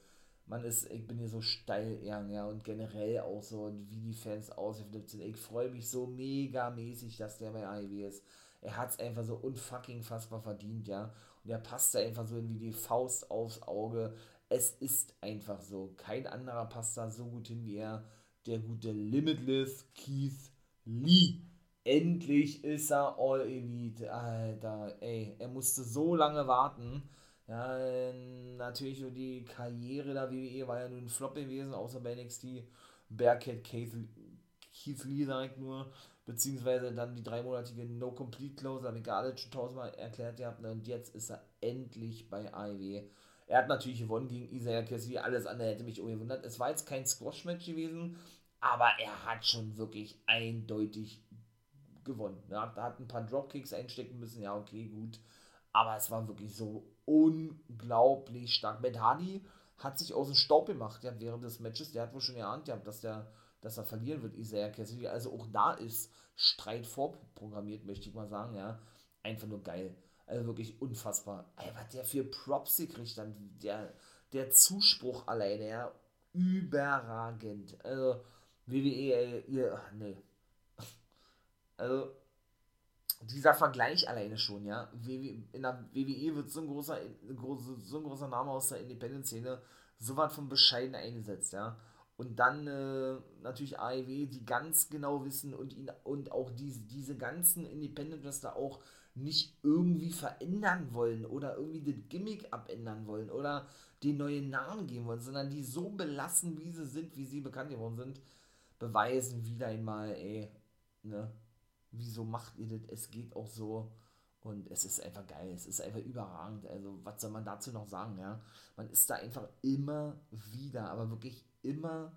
man ist, ich bin hier so steil ja, und generell auch so, wie die Fans ausgeflippt sind. Ich freue mich so mega mäßig, dass der bei AEW ist. Er hat es einfach so unfucking fassbar verdient, ja. Und er passt da einfach so wie die Faust aufs Auge. Es ist einfach so. Kein anderer passt da so gut hin wie er. Der gute Limitless Keith Lee. Endlich ist er All Elite. Alter, ey, er musste so lange warten ja, natürlich so die Karriere der WWE war ja nun ein Flop gewesen, außer bei NXT. Bearcat Keith, Keith Lee, ich nur, beziehungsweise dann die dreimonatige No Complete Close, habe ich gerade schon tausendmal erklärt gehabt, und jetzt ist er endlich bei AEW. Er hat natürlich gewonnen gegen Isaiah Cassidy, alles andere hätte mich gewundert. Es war jetzt kein Squash-Match gewesen, aber er hat schon wirklich eindeutig gewonnen. Er hat ein paar Dropkicks einstecken müssen, ja, okay, gut. Aber es war wirklich so unglaublich stark. Matt Hardy hat sich aus dem Staub gemacht ja, während des Matches. Der hat wohl schon geahnt, ja, dass, der, dass er verlieren wird, Isaiah Cassidy. Also auch da ist Streit vorprogrammiert, möchte ich mal sagen. Ja. einfach nur geil. Also wirklich unfassbar. Ey, was der für Props gekriegt dann, der, der Zuspruch alleine, ja, überragend. Also, WWE, ach, nee. Also, dieser Vergleich alleine schon, ja. In der WWE wird so ein großer, so ein großer Name aus der Independent-Szene so was von bescheiden eingesetzt, ja. Und dann äh, natürlich AEW, die ganz genau wissen und ihn und auch diese, diese ganzen Independent Wrestler auch nicht irgendwie verändern wollen oder irgendwie das Gimmick abändern wollen oder den neuen Namen geben wollen, sondern die so belassen, wie sie sind, wie sie bekannt geworden sind, beweisen wieder einmal, ey, ne, wieso macht ihr das? Es geht auch so. Und es ist einfach geil, es ist einfach überragend. Also, was soll man dazu noch sagen, ja? Man ist da einfach immer wieder, aber wirklich immer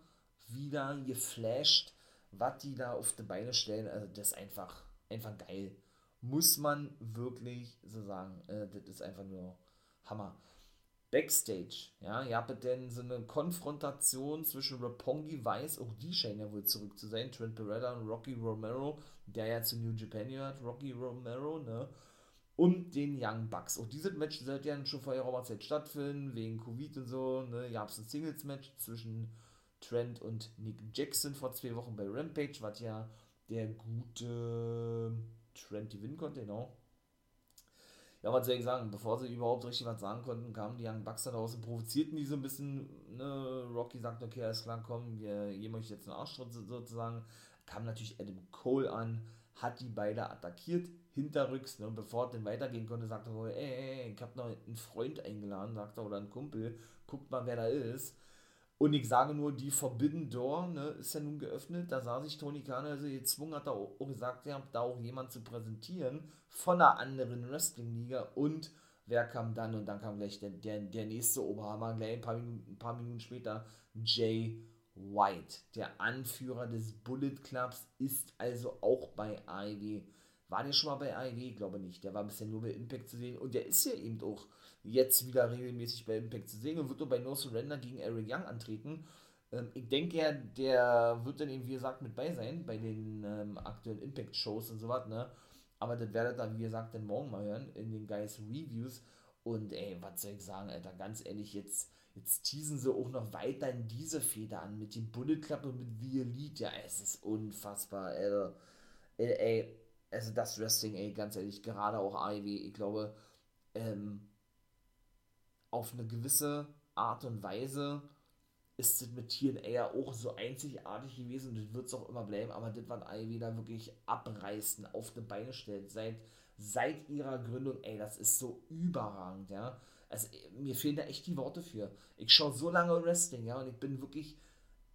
wieder geflasht, was die da auf die Beine stellen. Also, das ist einfach, einfach geil. Muss man wirklich so sagen. Äh, das ist einfach nur Hammer. Backstage, ja, ihr habt denn so eine Konfrontation zwischen Rapongi Weiß, auch die scheinen ja wohl zurück zu sein, Trent Beretta und Rocky Romero, der ja zu New Japan gehört, Rocky Romero, ne, und den Young Bucks. Auch dieses Match sollte ja schon vor ihrer Zeit stattfinden, wegen Covid und so, ne, ihr habt ein Singles-Match zwischen Trent und Nick Jackson vor zwei Wochen bei Rampage, was ja der gute Trent gewinnen konnte, genau ja, was soll ich sagen, bevor sie überhaupt richtig was sagen konnten, kamen die Young Bucks da raus und provozierten die so ein bisschen. Ne? Rocky sagt, okay, alles klar, komm, wir geben euch jetzt einen Arschtritt sozusagen. Kam natürlich Adam Cole an, hat die beide attackiert, hinterrücks, ne? bevor er dann weitergehen konnte, sagte er, ey, ey, ich hab noch einen Freund eingeladen, sagt er, oder einen Kumpel, guckt mal, wer da ist. Und ich sage nur, die Forbidden Door ne, ist ja nun geöffnet. Da sah sich Tony Khan also gezwungen, hat er auch gesagt, ja, da auch jemand zu präsentieren von einer anderen Wrestling-Liga. Und wer kam dann? Und dann kam gleich der, der, der nächste Oberhammer, gleich ein paar, Minuten, ein paar Minuten später, Jay White. Der Anführer des Bullet Clubs ist also auch bei AEW. War der schon mal bei AEW? Ich glaube nicht. Der war bisher nur bei Impact zu sehen. Und der ist ja eben auch jetzt wieder regelmäßig bei Impact zu sehen und wird nur bei No Surrender gegen Eric Young antreten. Ähm, ich denke, ja, der wird dann eben, wie gesagt, mit bei sein bei den ähm, aktuellen Impact-Shows und so was, ne? Aber das werdet ihr, wie gesagt, dann morgen mal hören in den Guys Reviews. Und ey, was soll ich sagen, Alter, ganz ehrlich, jetzt, jetzt teasen sie auch noch weiter in diese Feder an mit dem Bullet Club und mit The Elite. Ja, es ist unfassbar, Alter. Ey, ey, also das Wrestling, ey, ganz ehrlich, gerade auch AEW, ich glaube, ähm, auf eine gewisse Art und Weise ist das mit TNA ja auch so einzigartig gewesen und das wird es auch immer bleiben, aber das, was AEW da wirklich abreißen, auf die Beine stellt, seit, seit ihrer Gründung, ey, das ist so überragend, ja. Also mir fehlen da echt die Worte für. Ich schaue so lange Wrestling, ja, und ich bin wirklich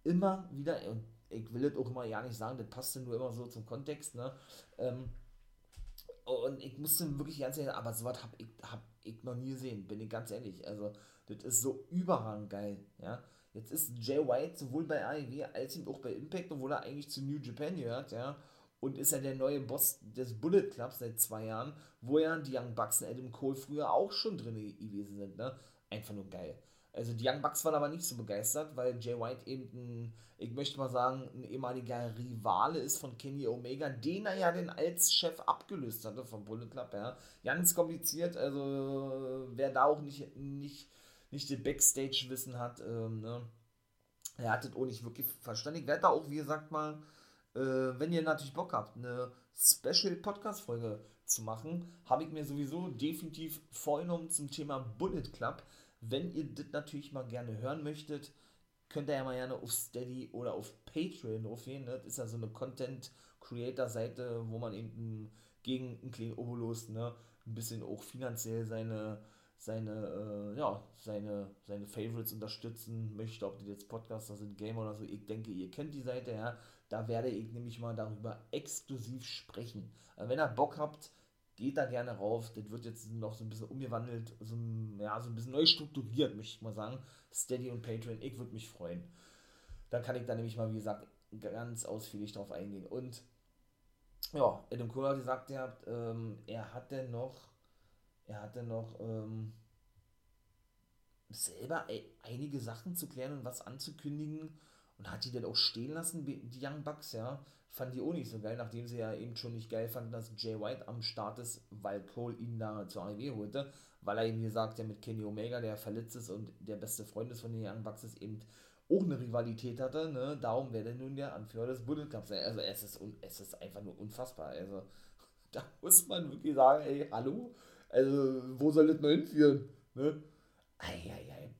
immer wieder, und ich will das auch immer ja nicht sagen, das passt nur immer so zum Kontext, ne, ähm, und ich musste wirklich ganz ehrlich, aber sowas habe ich, hab ich noch nie gesehen, bin ich ganz ehrlich. Also, das ist so überragend geil, ja. Jetzt ist Jay White sowohl bei AEW als auch bei Impact, obwohl er eigentlich zu New Japan gehört, ja. Und ist ja der neue Boss des Bullet Clubs seit zwei Jahren, wo ja die Young Bucks und Adam Cole früher auch schon drin gewesen sind, ne. Einfach nur geil. Also die Young Bucks waren aber nicht so begeistert, weil Jay White eben ein, ich möchte mal sagen, ein ehemaliger Rivale ist von Kenny Omega, den er ja den als Chef abgelöst hatte vom Bullet Club, ja. Ganz kompliziert, also wer da auch nicht, nicht, nicht den Backstage-Wissen hat, ähm, ne, er hat das auch nicht wirklich verstanden. Ich werde da auch, wie gesagt, mal, äh, wenn ihr natürlich Bock habt, eine Special-Podcast-Folge zu machen, habe ich mir sowieso definitiv vorgenommen zum Thema Bullet Club wenn ihr das natürlich mal gerne hören möchtet, könnt ihr ja mal gerne auf Steady oder auf Patreon draufgehen. Ne? Das ist ja so eine Content-Creator-Seite, wo man eben gegen einen kleinen Obolus ne, ein bisschen auch finanziell seine, seine, äh, ja, seine, seine Favorites unterstützen möchte, ob die jetzt Podcaster sind, Gamer oder so. Ich denke, ihr kennt die Seite, ja. Da werde ich nämlich mal darüber exklusiv sprechen. Also wenn ihr Bock habt, geht da gerne rauf. Das wird jetzt noch so ein bisschen umgewandelt, so, ja, so ein bisschen neu strukturiert, möchte ich mal sagen. Steady und Patreon, ich würde mich freuen. Dann kann ich da nämlich mal, wie gesagt, ganz ausführlich drauf eingehen. Und ja, Adam Cole hat gesagt, er, ähm, er hatte noch, er hatte noch ähm, selber einige Sachen zu klären und was anzukündigen. und hat die dann auch stehen lassen, die Young Bucks, ja. Fand die auch nicht so geil, nachdem sie ja eben schon nicht geil fanden, dass Jay White am Start ist, weil Cole ihn da zur AEW holte, weil er eben gesagt, ja mit Kenny Omega, der verletzt ist und der beste Freund ist von den Young Bucks, ist eben auch eine Rivalität hatte, ne? Darum wäre denn nun der Anführer des Bullet Clubs. Also es ist, es ist einfach nur unfassbar. Also da muss man wirklich sagen, ey, hallo? Also, wo soll das noch hinführen? Ne? Eieiei.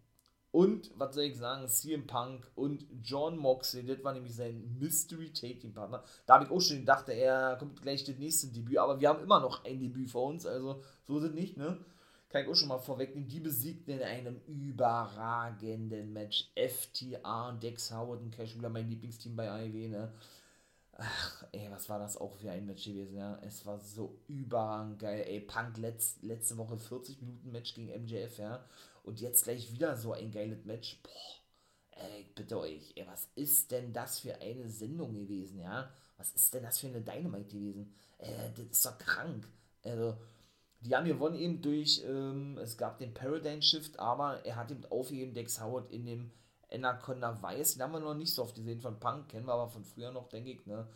Und, was soll ich sagen, CM Punk und John Moxley, das war nämlich sein Mystery Taking Partner. Da habe ich auch schon gedacht, er kommt gleich das nächste Debüt, aber wir haben immer noch ein Debüt vor uns, also so sind nicht, ne? Kann ich auch schon mal vorwegnehmen. Die besiegten in einem überragenden Match FTA, Dex Howard und Cash wieder mein Lieblingsteam bei AEW, ne? Ach, ey, was war das auch für ein Match gewesen, ja? Es war so überragend geil, ey. Punk letzt, letzte Woche 40 Minuten Match gegen MJF, ja? Und jetzt gleich wieder so ein geiles Match. Boah, ey, bitte euch, ey, was ist denn das für eine Sendung gewesen, ja? Was ist denn das für eine Dynamite gewesen? Äh, das ist doch krank. Also, die haben gewonnen eben durch, ähm, es gab den Paradigm Shift, aber er hat eben aufgegeben, Dex Howard in dem Anaconda Weiß, den haben wir noch nicht so oft gesehen von Punk, kennen wir aber von früher noch, denke ich, ne?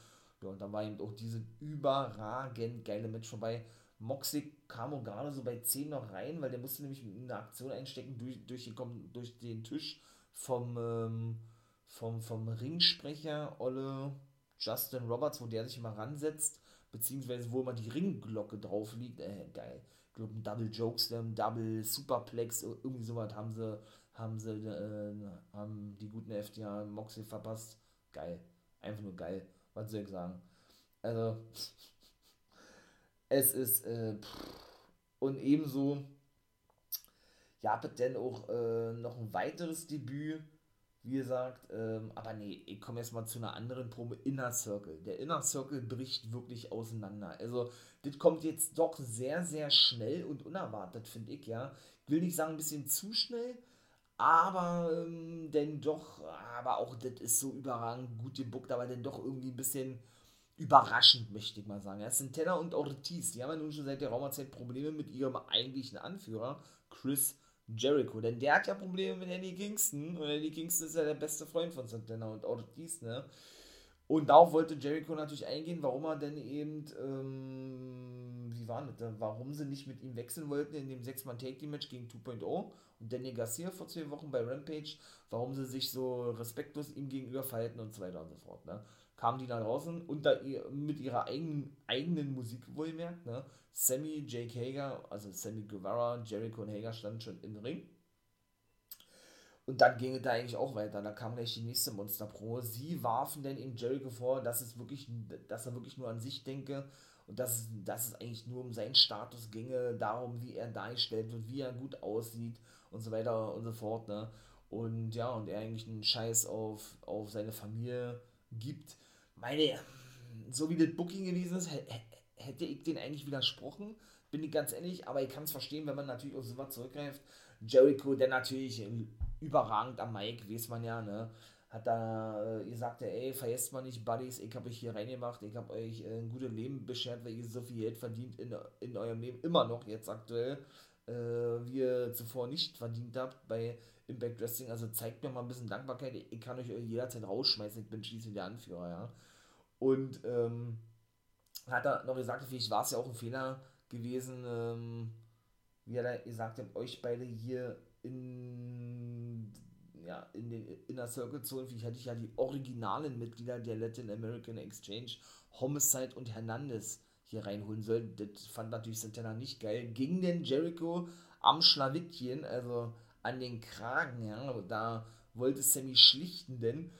Ja, und dann war eben auch diese überragend geile Match vorbei. Moxley kam auch gerade so bei 10 noch rein, weil der musste nämlich eine Aktion einstecken durch, durch, den, durch den Tisch vom, ähm, vom, vom Ringsprecher Olle Justin Roberts, wo der sich immer ransetzt, beziehungsweise wo immer die Ringglocke drauf liegt. Äh, geil. Ich glaube, ein Double Jokeslam, Double Superplex, irgendwie sowas haben sie haben sie, äh, haben die guten FDA Moxie verpasst. Geil. Einfach nur geil. Was soll ich sagen? Also, es ist, äh, und ebenso, ja, aber denn auch äh, noch ein weiteres Debüt, wie gesagt, ähm, aber nee, ich komme jetzt mal zu einer anderen Probe, Inner Circle. Der Inner Circle bricht wirklich auseinander. Also, das kommt jetzt doch sehr, sehr schnell und unerwartet, finde ich, ja. Ich will nicht sagen, ein bisschen zu schnell, aber ähm, denn doch, aber auch das ist so überragend gut gebuckt, aber dann doch irgendwie ein bisschen überraschend, möchte ich mal sagen. Sind Tenor und Ortiz, die haben ja nun schon seit der Raumerzeit Probleme mit ihrem eigentlichen Anführer, Chris Jericho, denn der hat ja Probleme mit Eddie Kingston und Eddie Kingston ist ja der beste Freund von Santana und Ortiz, ne? Und darauf wollte Jericho natürlich eingehen, warum er denn eben, ähm, wie war das, warum sie nicht mit ihm wechseln wollten in dem 6-Mann-Take-Team-Match gegen 2.0 und Danny Garcia vor zwei Wochen bei Rampage, warum sie sich so respektlos ihm gegenüber verhalten und so weiter und so fort. Ne? Kamen die da draußen unter ihr, mit ihrer eigenen, eigenen Musik wohlmerkt. Ne? Sammy, Jake Hager, also Sammy Guevara, Jericho und Hager standen schon im Ring und dann ging es da eigentlich auch weiter. Da kam gleich die nächste Monster Pro. Sie warfen dann eben Jericho vor, dass es wirklich, dass er wirklich nur an sich denke und dass, dass es eigentlich nur um seinen Status ginge, darum, wie er dargestellt wird, wie er gut aussieht und so weiter und so fort. Ne? Und ja, und er eigentlich einen Scheiß auf, auf seine Familie gibt. Meine, so wie das Booking gewesen ist, hätte ich den eigentlich widersprochen, bin ich ganz ehrlich, aber ich kann es verstehen, wenn man natürlich auf sowas zurückgreift. Jericho, der natürlich überragend am Mike, weiß man ja, ne? Hat da äh, gesagt, ey, vergesst mal nicht, Buddies, ich habe euch hier reingemacht, ich habe euch äh, ein gutes Leben beschert, weil ihr so viel Geld verdient in, in eurem Leben, immer noch jetzt aktuell, äh, wie ihr zuvor nicht verdient habt bei Impact Wrestling. Also zeigt mir mal ein bisschen Dankbarkeit, ich kann euch jederzeit rausschmeißen, ich bin schließlich der Anführer, ja. Und ähm, hat er noch gesagt, vielleicht war es ja auch ein Fehler gewesen, ähm, wie er da gesagt hat, euch beide hier in, ja, in den Inner Circle zu holen. Ich hätte ich ja die originalen Mitglieder der Latin American Exchange, Homicide und Hernandez hier reinholen sollen. Das fand natürlich Santana nicht geil. Ging denn Jericho am Schlawittchen, also an den Kragen, ja, da wollte Sammy schlichten denn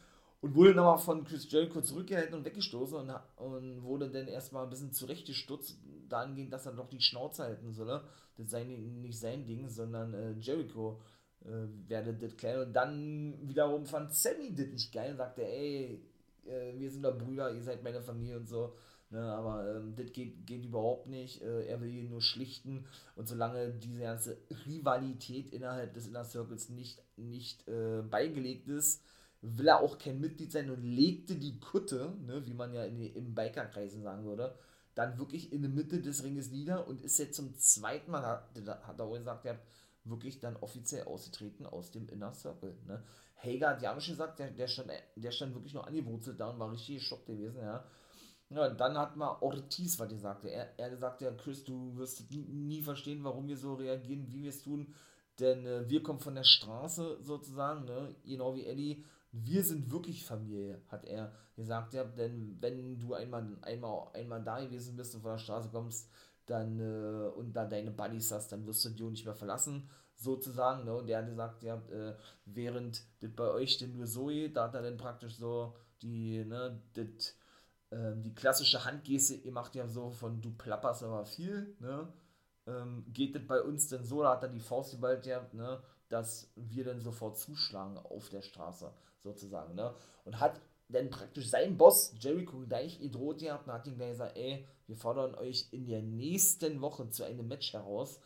und wurde nochmal von Chris Jericho zurückgehalten und weggestoßen und, und wurde dann erstmal ein bisschen zurechtgestutzt, dahingehend, dass er doch die Schnauze halten solle. Das sei nicht sein Ding, sondern äh, Jericho äh, werde das klären. Und dann wiederum fand Sammy das nicht geil und sagte, ey, äh, wir sind doch Brüder, ihr seid meine Familie und so. Ne, aber ähm, das geht, geht überhaupt nicht. Äh, er will hier nur schlichten. Und solange diese ganze Rivalität innerhalb des Inner Circles nicht, nicht äh, beigelegt ist, will er auch kein Mitglied sein und legte die Kutte, ne, wie man ja in, im Bikerkreisen sagen würde, dann wirklich in der Mitte des Ringes nieder und ist jetzt zum zweiten Mal, hat, hat er gesagt, ja, wirklich dann offiziell ausgetreten aus dem Inner Circle. Ne? Hager hat ja schon gesagt, der, der, stand, der stand wirklich noch angewurzelt da und war richtig geschockt gewesen, ja. Ja, dann hat mal Ortiz was gesagt. Er, er sagte, ja, Chris, du wirst nie verstehen, warum wir so reagieren, wie wir es tun, denn äh, wir kommen von der Straße sozusagen, ne? genau wie Eddie. Wir sind wirklich Familie, hat er gesagt. Ja, denn wenn du einmal, einmal, einmal da gewesen bist und von der Straße kommst, dann äh, und dann deine Buddies hast, dann wirst du die nicht mehr verlassen, sozusagen. Ne? Und der hat gesagt, ja, äh, während das bei euch denn nur so geht, da hat er dann praktisch so die, ne, das ähm, die klassische Handgeste, ihr macht ja so von du plapperst aber viel, ne? Ähm, geht das bei uns denn so, da hat er die Faust geballt gehabt, ne? dass wir dann sofort zuschlagen auf der Straße, sozusagen, ne? Und hat dann praktisch sein Boss, Jericho, gleich gedroht gehabt und hat ihm gleich gesagt, ey, wir fordern euch in der nächsten Woche zu einem Match heraus,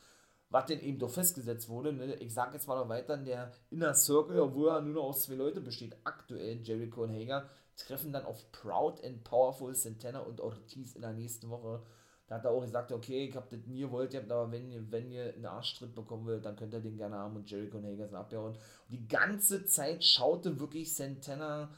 was denn eben doch festgesetzt wurde. Ne? Ich sage jetzt mal noch weiter, der Inner Circle, obwohl er nur noch aus zwei Leute besteht, aktuell Jericho und Hager, treffen dann auf Proud and Powerful Santana und Ortiz in der nächsten Woche. Da hat er auch gesagt, okay, ich hab das nie gewollt, aber wenn ihr, wenn ihr einen Arschtritt bekommen wollt, dann könnt ihr den gerne haben und Jericho und Hager sind abgehauen. Die ganze Zeit schaute wirklich Santana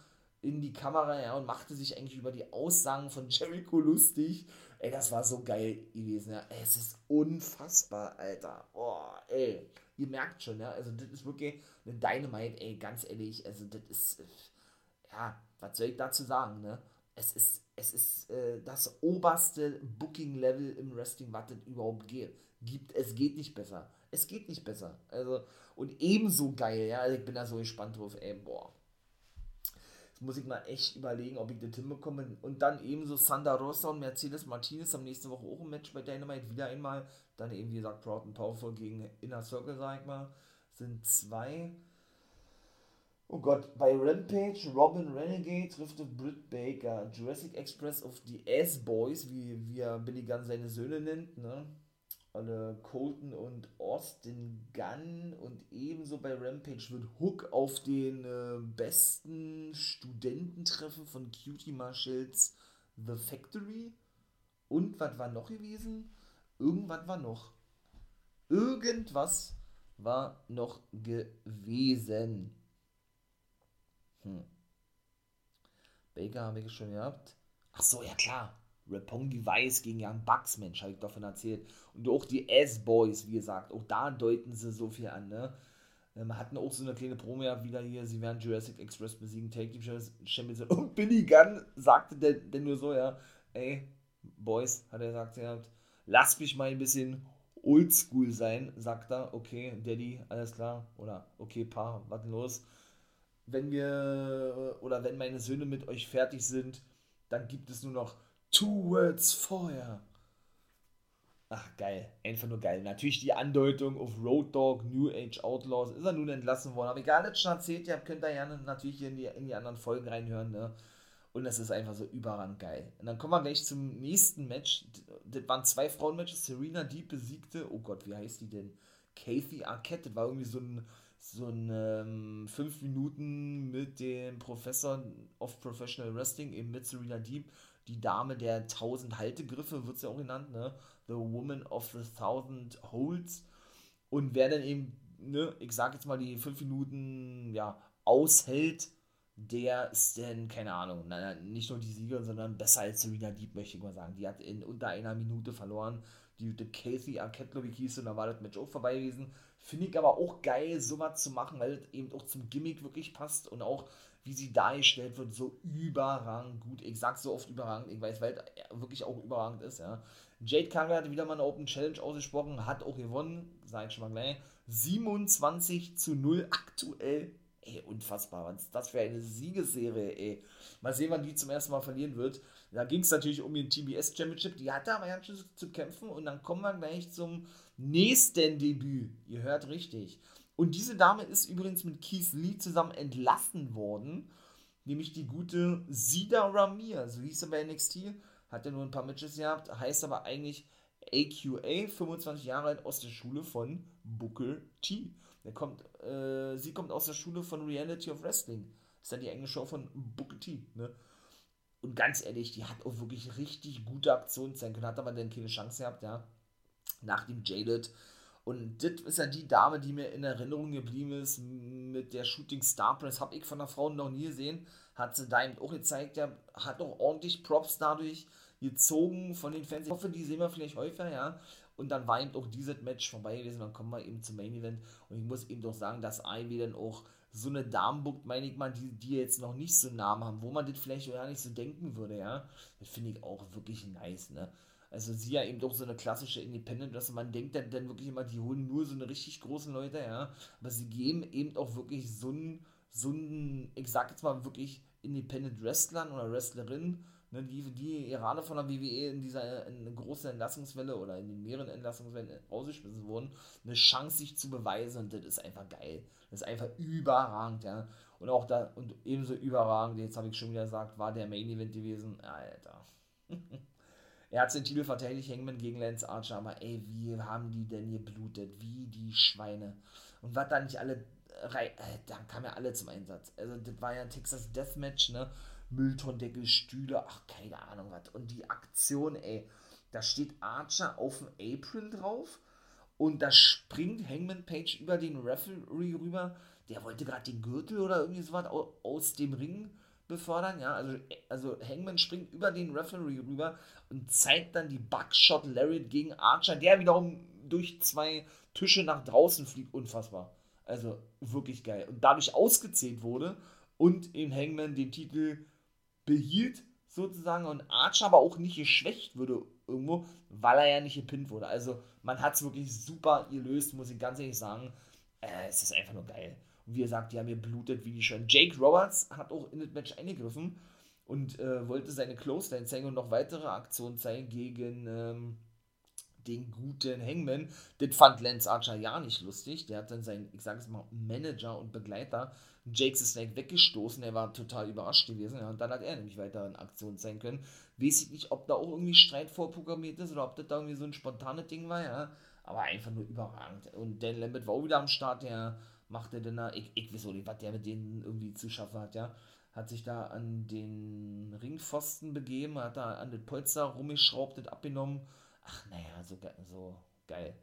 in die Kamera ja, und machte sich eigentlich über die Aussagen von Jericho lustig. Ey, das war so geil gewesen, ja. Es ist unfassbar, Alter. Oh, ey. Ihr merkt schon, ja. Also, das ist wirklich eine Dynamite, ey, ganz ehrlich. Also, das ist, ja, was soll ich dazu sagen, ne? Es ist, es ist äh, das oberste Booking-Level im Wrestling, was es überhaupt geht. gibt. Es geht nicht besser. Es geht nicht besser. Also, und ebenso geil, ja. Also ich bin da so gespannt drauf, ey, boah. Jetzt muss ich mal echt überlegen, ob ich das hinbekomme. Und dann ebenso Sandra Rosa und Mercedes Martinez am nächsten Woche auch ein Match bei Dynamite. Wieder einmal. Dann eben, wie gesagt, Proud and Powerful gegen Inner Circle, sag ich mal. Sind zwei. Oh Gott, bei Rampage, Robin Renegade trifft auf Britt Baker. Jurassic Express auf die S-Boys, wie, wie er Billy Gunn seine Söhne nennt, ne? Alle Colton und Austin Gunn und ebenso bei Rampage wird Hook auf den äh, besten Studententreffen von Cutie Marshalls The Factory. Und was war noch gewesen? Irgendwas war noch. Irgendwas war noch gewesen. Hm. Baker habe ich schon gehabt. Ach so, ja klar. Rapongi Weiß gegen Young Bucks, Mensch, habe ich davon erzählt. Und auch die S-Boys, wie gesagt, auch da deuten sie so viel an, ne? Ähm, hatten auch so eine kleine Promo ja wieder hier, sie werden Jurassic Express besiegen, Take Team Champions. Und Billy Gunn sagte denn, denn nur so, ja, ey, Boys, hat er gesagt, ja, lasst mich mal ein bisschen oldschool sein, sagt er, okay, Daddy, alles klar, oder okay, Pa, was denn los? Wenn wir oder wenn meine Söhne mit euch fertig sind, dann gibt es nur noch Two Words vorher. Ach, geil. Einfach nur geil. Natürlich die Andeutung auf Road Dog, New Age Outlaws. Ist er nun entlassen worden. Aber egal, das schon erzählt ihr könnt ihr gerne natürlich in die, in die anderen Folgen reinhören. Ne? Und das ist einfach so überragend geil. Und dann kommen wir gleich zum nächsten Match. Das waren zwei Frauenmatches. Serena Deep besiegte, oh Gott, wie heißt die denn? Kathy Arquette. Das war irgendwie so ein so ein ähm, fünf Minuten mit dem Professor of Professional Wrestling, eben mit Serena Deep, die Dame der tausend Haltegriffe, wird sie ja auch genannt, ne? The Woman of the Thousand Holds. Und wer dann eben, ne, ich sag jetzt mal, die fünf Minuten, ja, aushält, der ist dann, keine Ahnung, na, nicht nur die Siegerin, sondern besser als Serena Deep, möchte ich mal sagen. Die hat in unter einer Minute verloren. Die, die Casey Arquette, glaube ich, hieß, und da war das Match auch vorbei gewesen. Finde ich aber auch geil, sowas zu machen, weil es eben auch zum Gimmick wirklich passt und auch wie sie dargestellt wird, so überragend gut. Ich sag so oft überragend, ich weiß, weil es wirklich auch überragend ist, ja. Jade Cargill hat wieder mal eine Open Challenge ausgesprochen, hat auch gewonnen, sag ich schon mal gleich. 27 zu 0 aktuell. Ey, unfassbar, was ist das für eine Siegesserie, ey. Mal sehen, wann die zum ersten Mal verlieren wird. Da ging es natürlich um den TBS Championship, die hatte aber ja schon zu kämpfen und dann kommen wir gleich zum nächsten Debüt. Ihr hört richtig. Und diese Dame ist übrigens mit Keith Lee zusammen entlassen worden. Nämlich die gute Sida Ramir. So hieß sie bei NXT. Hat ja nur ein paar Matches gehabt. Heißt aber eigentlich AQA, 25 Jahre alt, aus der Schule von Booker T. Der kommt, äh, sie kommt aus der Schule von Reality of Wrestling. Ist ja die englische Show von Booker T. Ne? Und ganz ehrlich, die hat auch wirklich richtig gute Aktionen sein können. Hat aber dann keine Chance gehabt, ja nach dem Jaded. Und das ist ja die Dame, die mir in Erinnerung geblieben ist mit der Shooting Star Press. Habe ich von der Frau noch nie gesehen. Hat sie da eben auch gezeigt. Ja, hat auch ordentlich Props dadurch gezogen von den Fans. Ich hoffe, die sehen wir vielleicht häufiger, ja. Und dann war eben auch dieses Match vorbei gewesen. Dann kommen wir eben zum Main Event. Und ich muss eben doch sagen, dass IW dann auch so eine Dame buckt, meine ich mal, die, die jetzt noch nicht so einen Namen haben, wo man das vielleicht gar nicht so denken würde, ja. Das finde ich auch wirklich nice, ne. Also sie ja eben doch so eine klassische Independent, dass man denkt dann, dann wirklich immer, die holen nur so eine richtig großen Leute, ja. Aber sie geben eben auch wirklich so einen, so einen, ich sag jetzt mal wirklich Independent Wrestlern oder Wrestlerinnen ne, die, die gerade von der WWE in dieser in großen Entlassungswelle oder in den mehreren Entlassungswellen rausgeschmissen wurden, eine Chance, sich zu beweisen und das ist einfach geil. Das ist einfach überragend, ja. Und auch da, und ebenso überragend, jetzt habe ich schon wieder gesagt, war der Main Event gewesen. Alter. er hat den Titel verteidigt, Hangman gegen Lance Archer, aber ey, wie haben die denn geblutet? Wie die Schweine. Und was da nicht alle, äh, da kamen ja alle zum Einsatz. Also, das war ja ein Texas Deathmatch, ne? Mülltondeckel, Stühle, ach, keine Ahnung was. Und die Aktion, ey, da steht Archer auf dem April drauf und da springt Hangman Page über den Referee rüber. Der wollte gerade den Gürtel oder irgendwie sowas aus dem Ring befördern, ja, also, also Hangman springt über den Referee rüber und zeigt dann die Buckshot Lariat gegen Archer, der wiederum durch zwei Tische nach draußen fliegt, unfassbar. Also wirklich geil. Und dadurch ausgezählt wurde und in Hangman den Titel behielt sozusagen und Archer aber auch nicht geschwächt würde irgendwo, weil er ja nicht gepinnt wurde. Also man hat es wirklich super gelöst, muss ich ganz ehrlich sagen. Äh, es ist einfach nur geil. Wie gesagt, die haben hier blutet wie die schön. Jake Roberts hat auch in das Match eingegriffen und äh, wollte seine Close Line zeigen und noch weitere Aktionen zeigen gegen ähm, den guten Hangman. Das fand Lance Archer ja nicht lustig. Der hat dann seinen, ich sage es mal, Manager und Begleiter Jake the Snake weggestoßen. Er war total überrascht gewesen. Ja, und dann hat er nämlich weiter in Aktion sein können. Weiß ich nicht, ob da auch irgendwie Streit vorprogrammiert ist oder ob das da irgendwie so ein spontanes Ding war, ja. Aber einfach nur überragend. Und Dan Lambert war auch wieder am Start, der machte dann da, ich, ich weiß auch nicht, was der mit denen irgendwie zu schaffen hat, ja. Hat sich da an den Ringpfosten begeben, hat da an das Polster rumgeschraubt, das abgenommen. Ach, naja, so, so geil.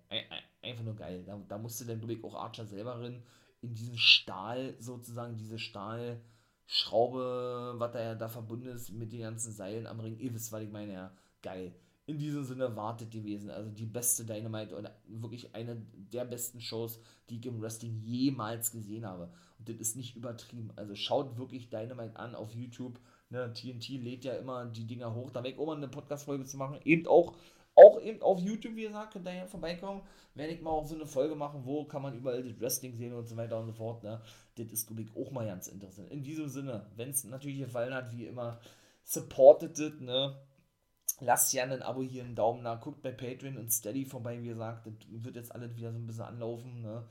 Einfach nur geil. Da, da musste dann, glaube ich, auch Archer selber rein in diesen Stahl sozusagen, diese Stahlschraube, was da ja da verbunden ist mit den ganzen Seilen am Ring. Ihr wisst, was ich meine, ja, geil. In diesem Sinne wartet gewesen. Also die beste Dynamite und wirklich eine der besten Shows, die ich im Wrestling jemals gesehen habe. Und das ist nicht übertrieben. Also schaut wirklich Dynamite an auf YouTube. Ne, TNT lädt ja immer die Dinger hoch. Da weg, um eine Podcast-Folge zu machen. Eben auch auch eben auf YouTube, wie gesagt, könnt ihr ja vorbeikommen. Werde ich mal auch so eine Folge machen, wo kann man überall das Wrestling sehen und so weiter und so fort. Ne? Das ist, glaube ich, auch mal ganz interessant. In diesem Sinne, wenn es natürlich gefallen hat, wie immer, supportet it, ne? Lasst gerne ein Abo hier, einen Daumen nach, guckt bei Patreon und Steady vorbei, wie gesagt, das wird jetzt alles wieder so ein bisschen anlaufen, ne?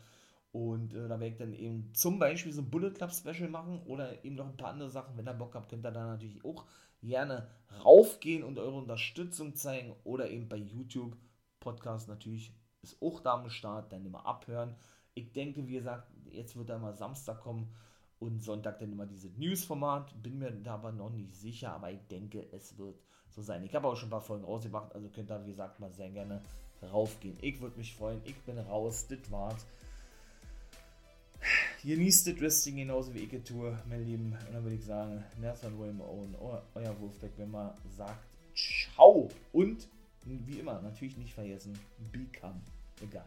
Und äh, da werde ich dann eben zum Beispiel so ein Bullet Club Special machen oder eben noch ein paar andere Sachen. Wenn ihr Bock habt, könnt ihr da natürlich auch gerne raufgehen und eure Unterstützung zeigen oder eben bei YouTube. Podcast natürlich ist auch da am Start, dann immer abhören. Ich denke, wie gesagt, jetzt wird da mal Samstag kommen und Sonntag dann immer dieses News-Format. Bin mir da aber noch nicht sicher, aber ich denke, es wird so sein. Ich habe auch schon ein paar Folgen rausgebracht, also könnt ihr, wie gesagt, mal sehr gerne raufgehen. Ich würde mich freuen. Ich bin raus. Das war's genießt das Wrestling genauso wie ich tue, mein Lieben. Und dann würde ich sagen, Nelson William Owen, euer Wolfpack, wenn man sagt, ciao. Und wie immer, natürlich nicht vergessen, become egal.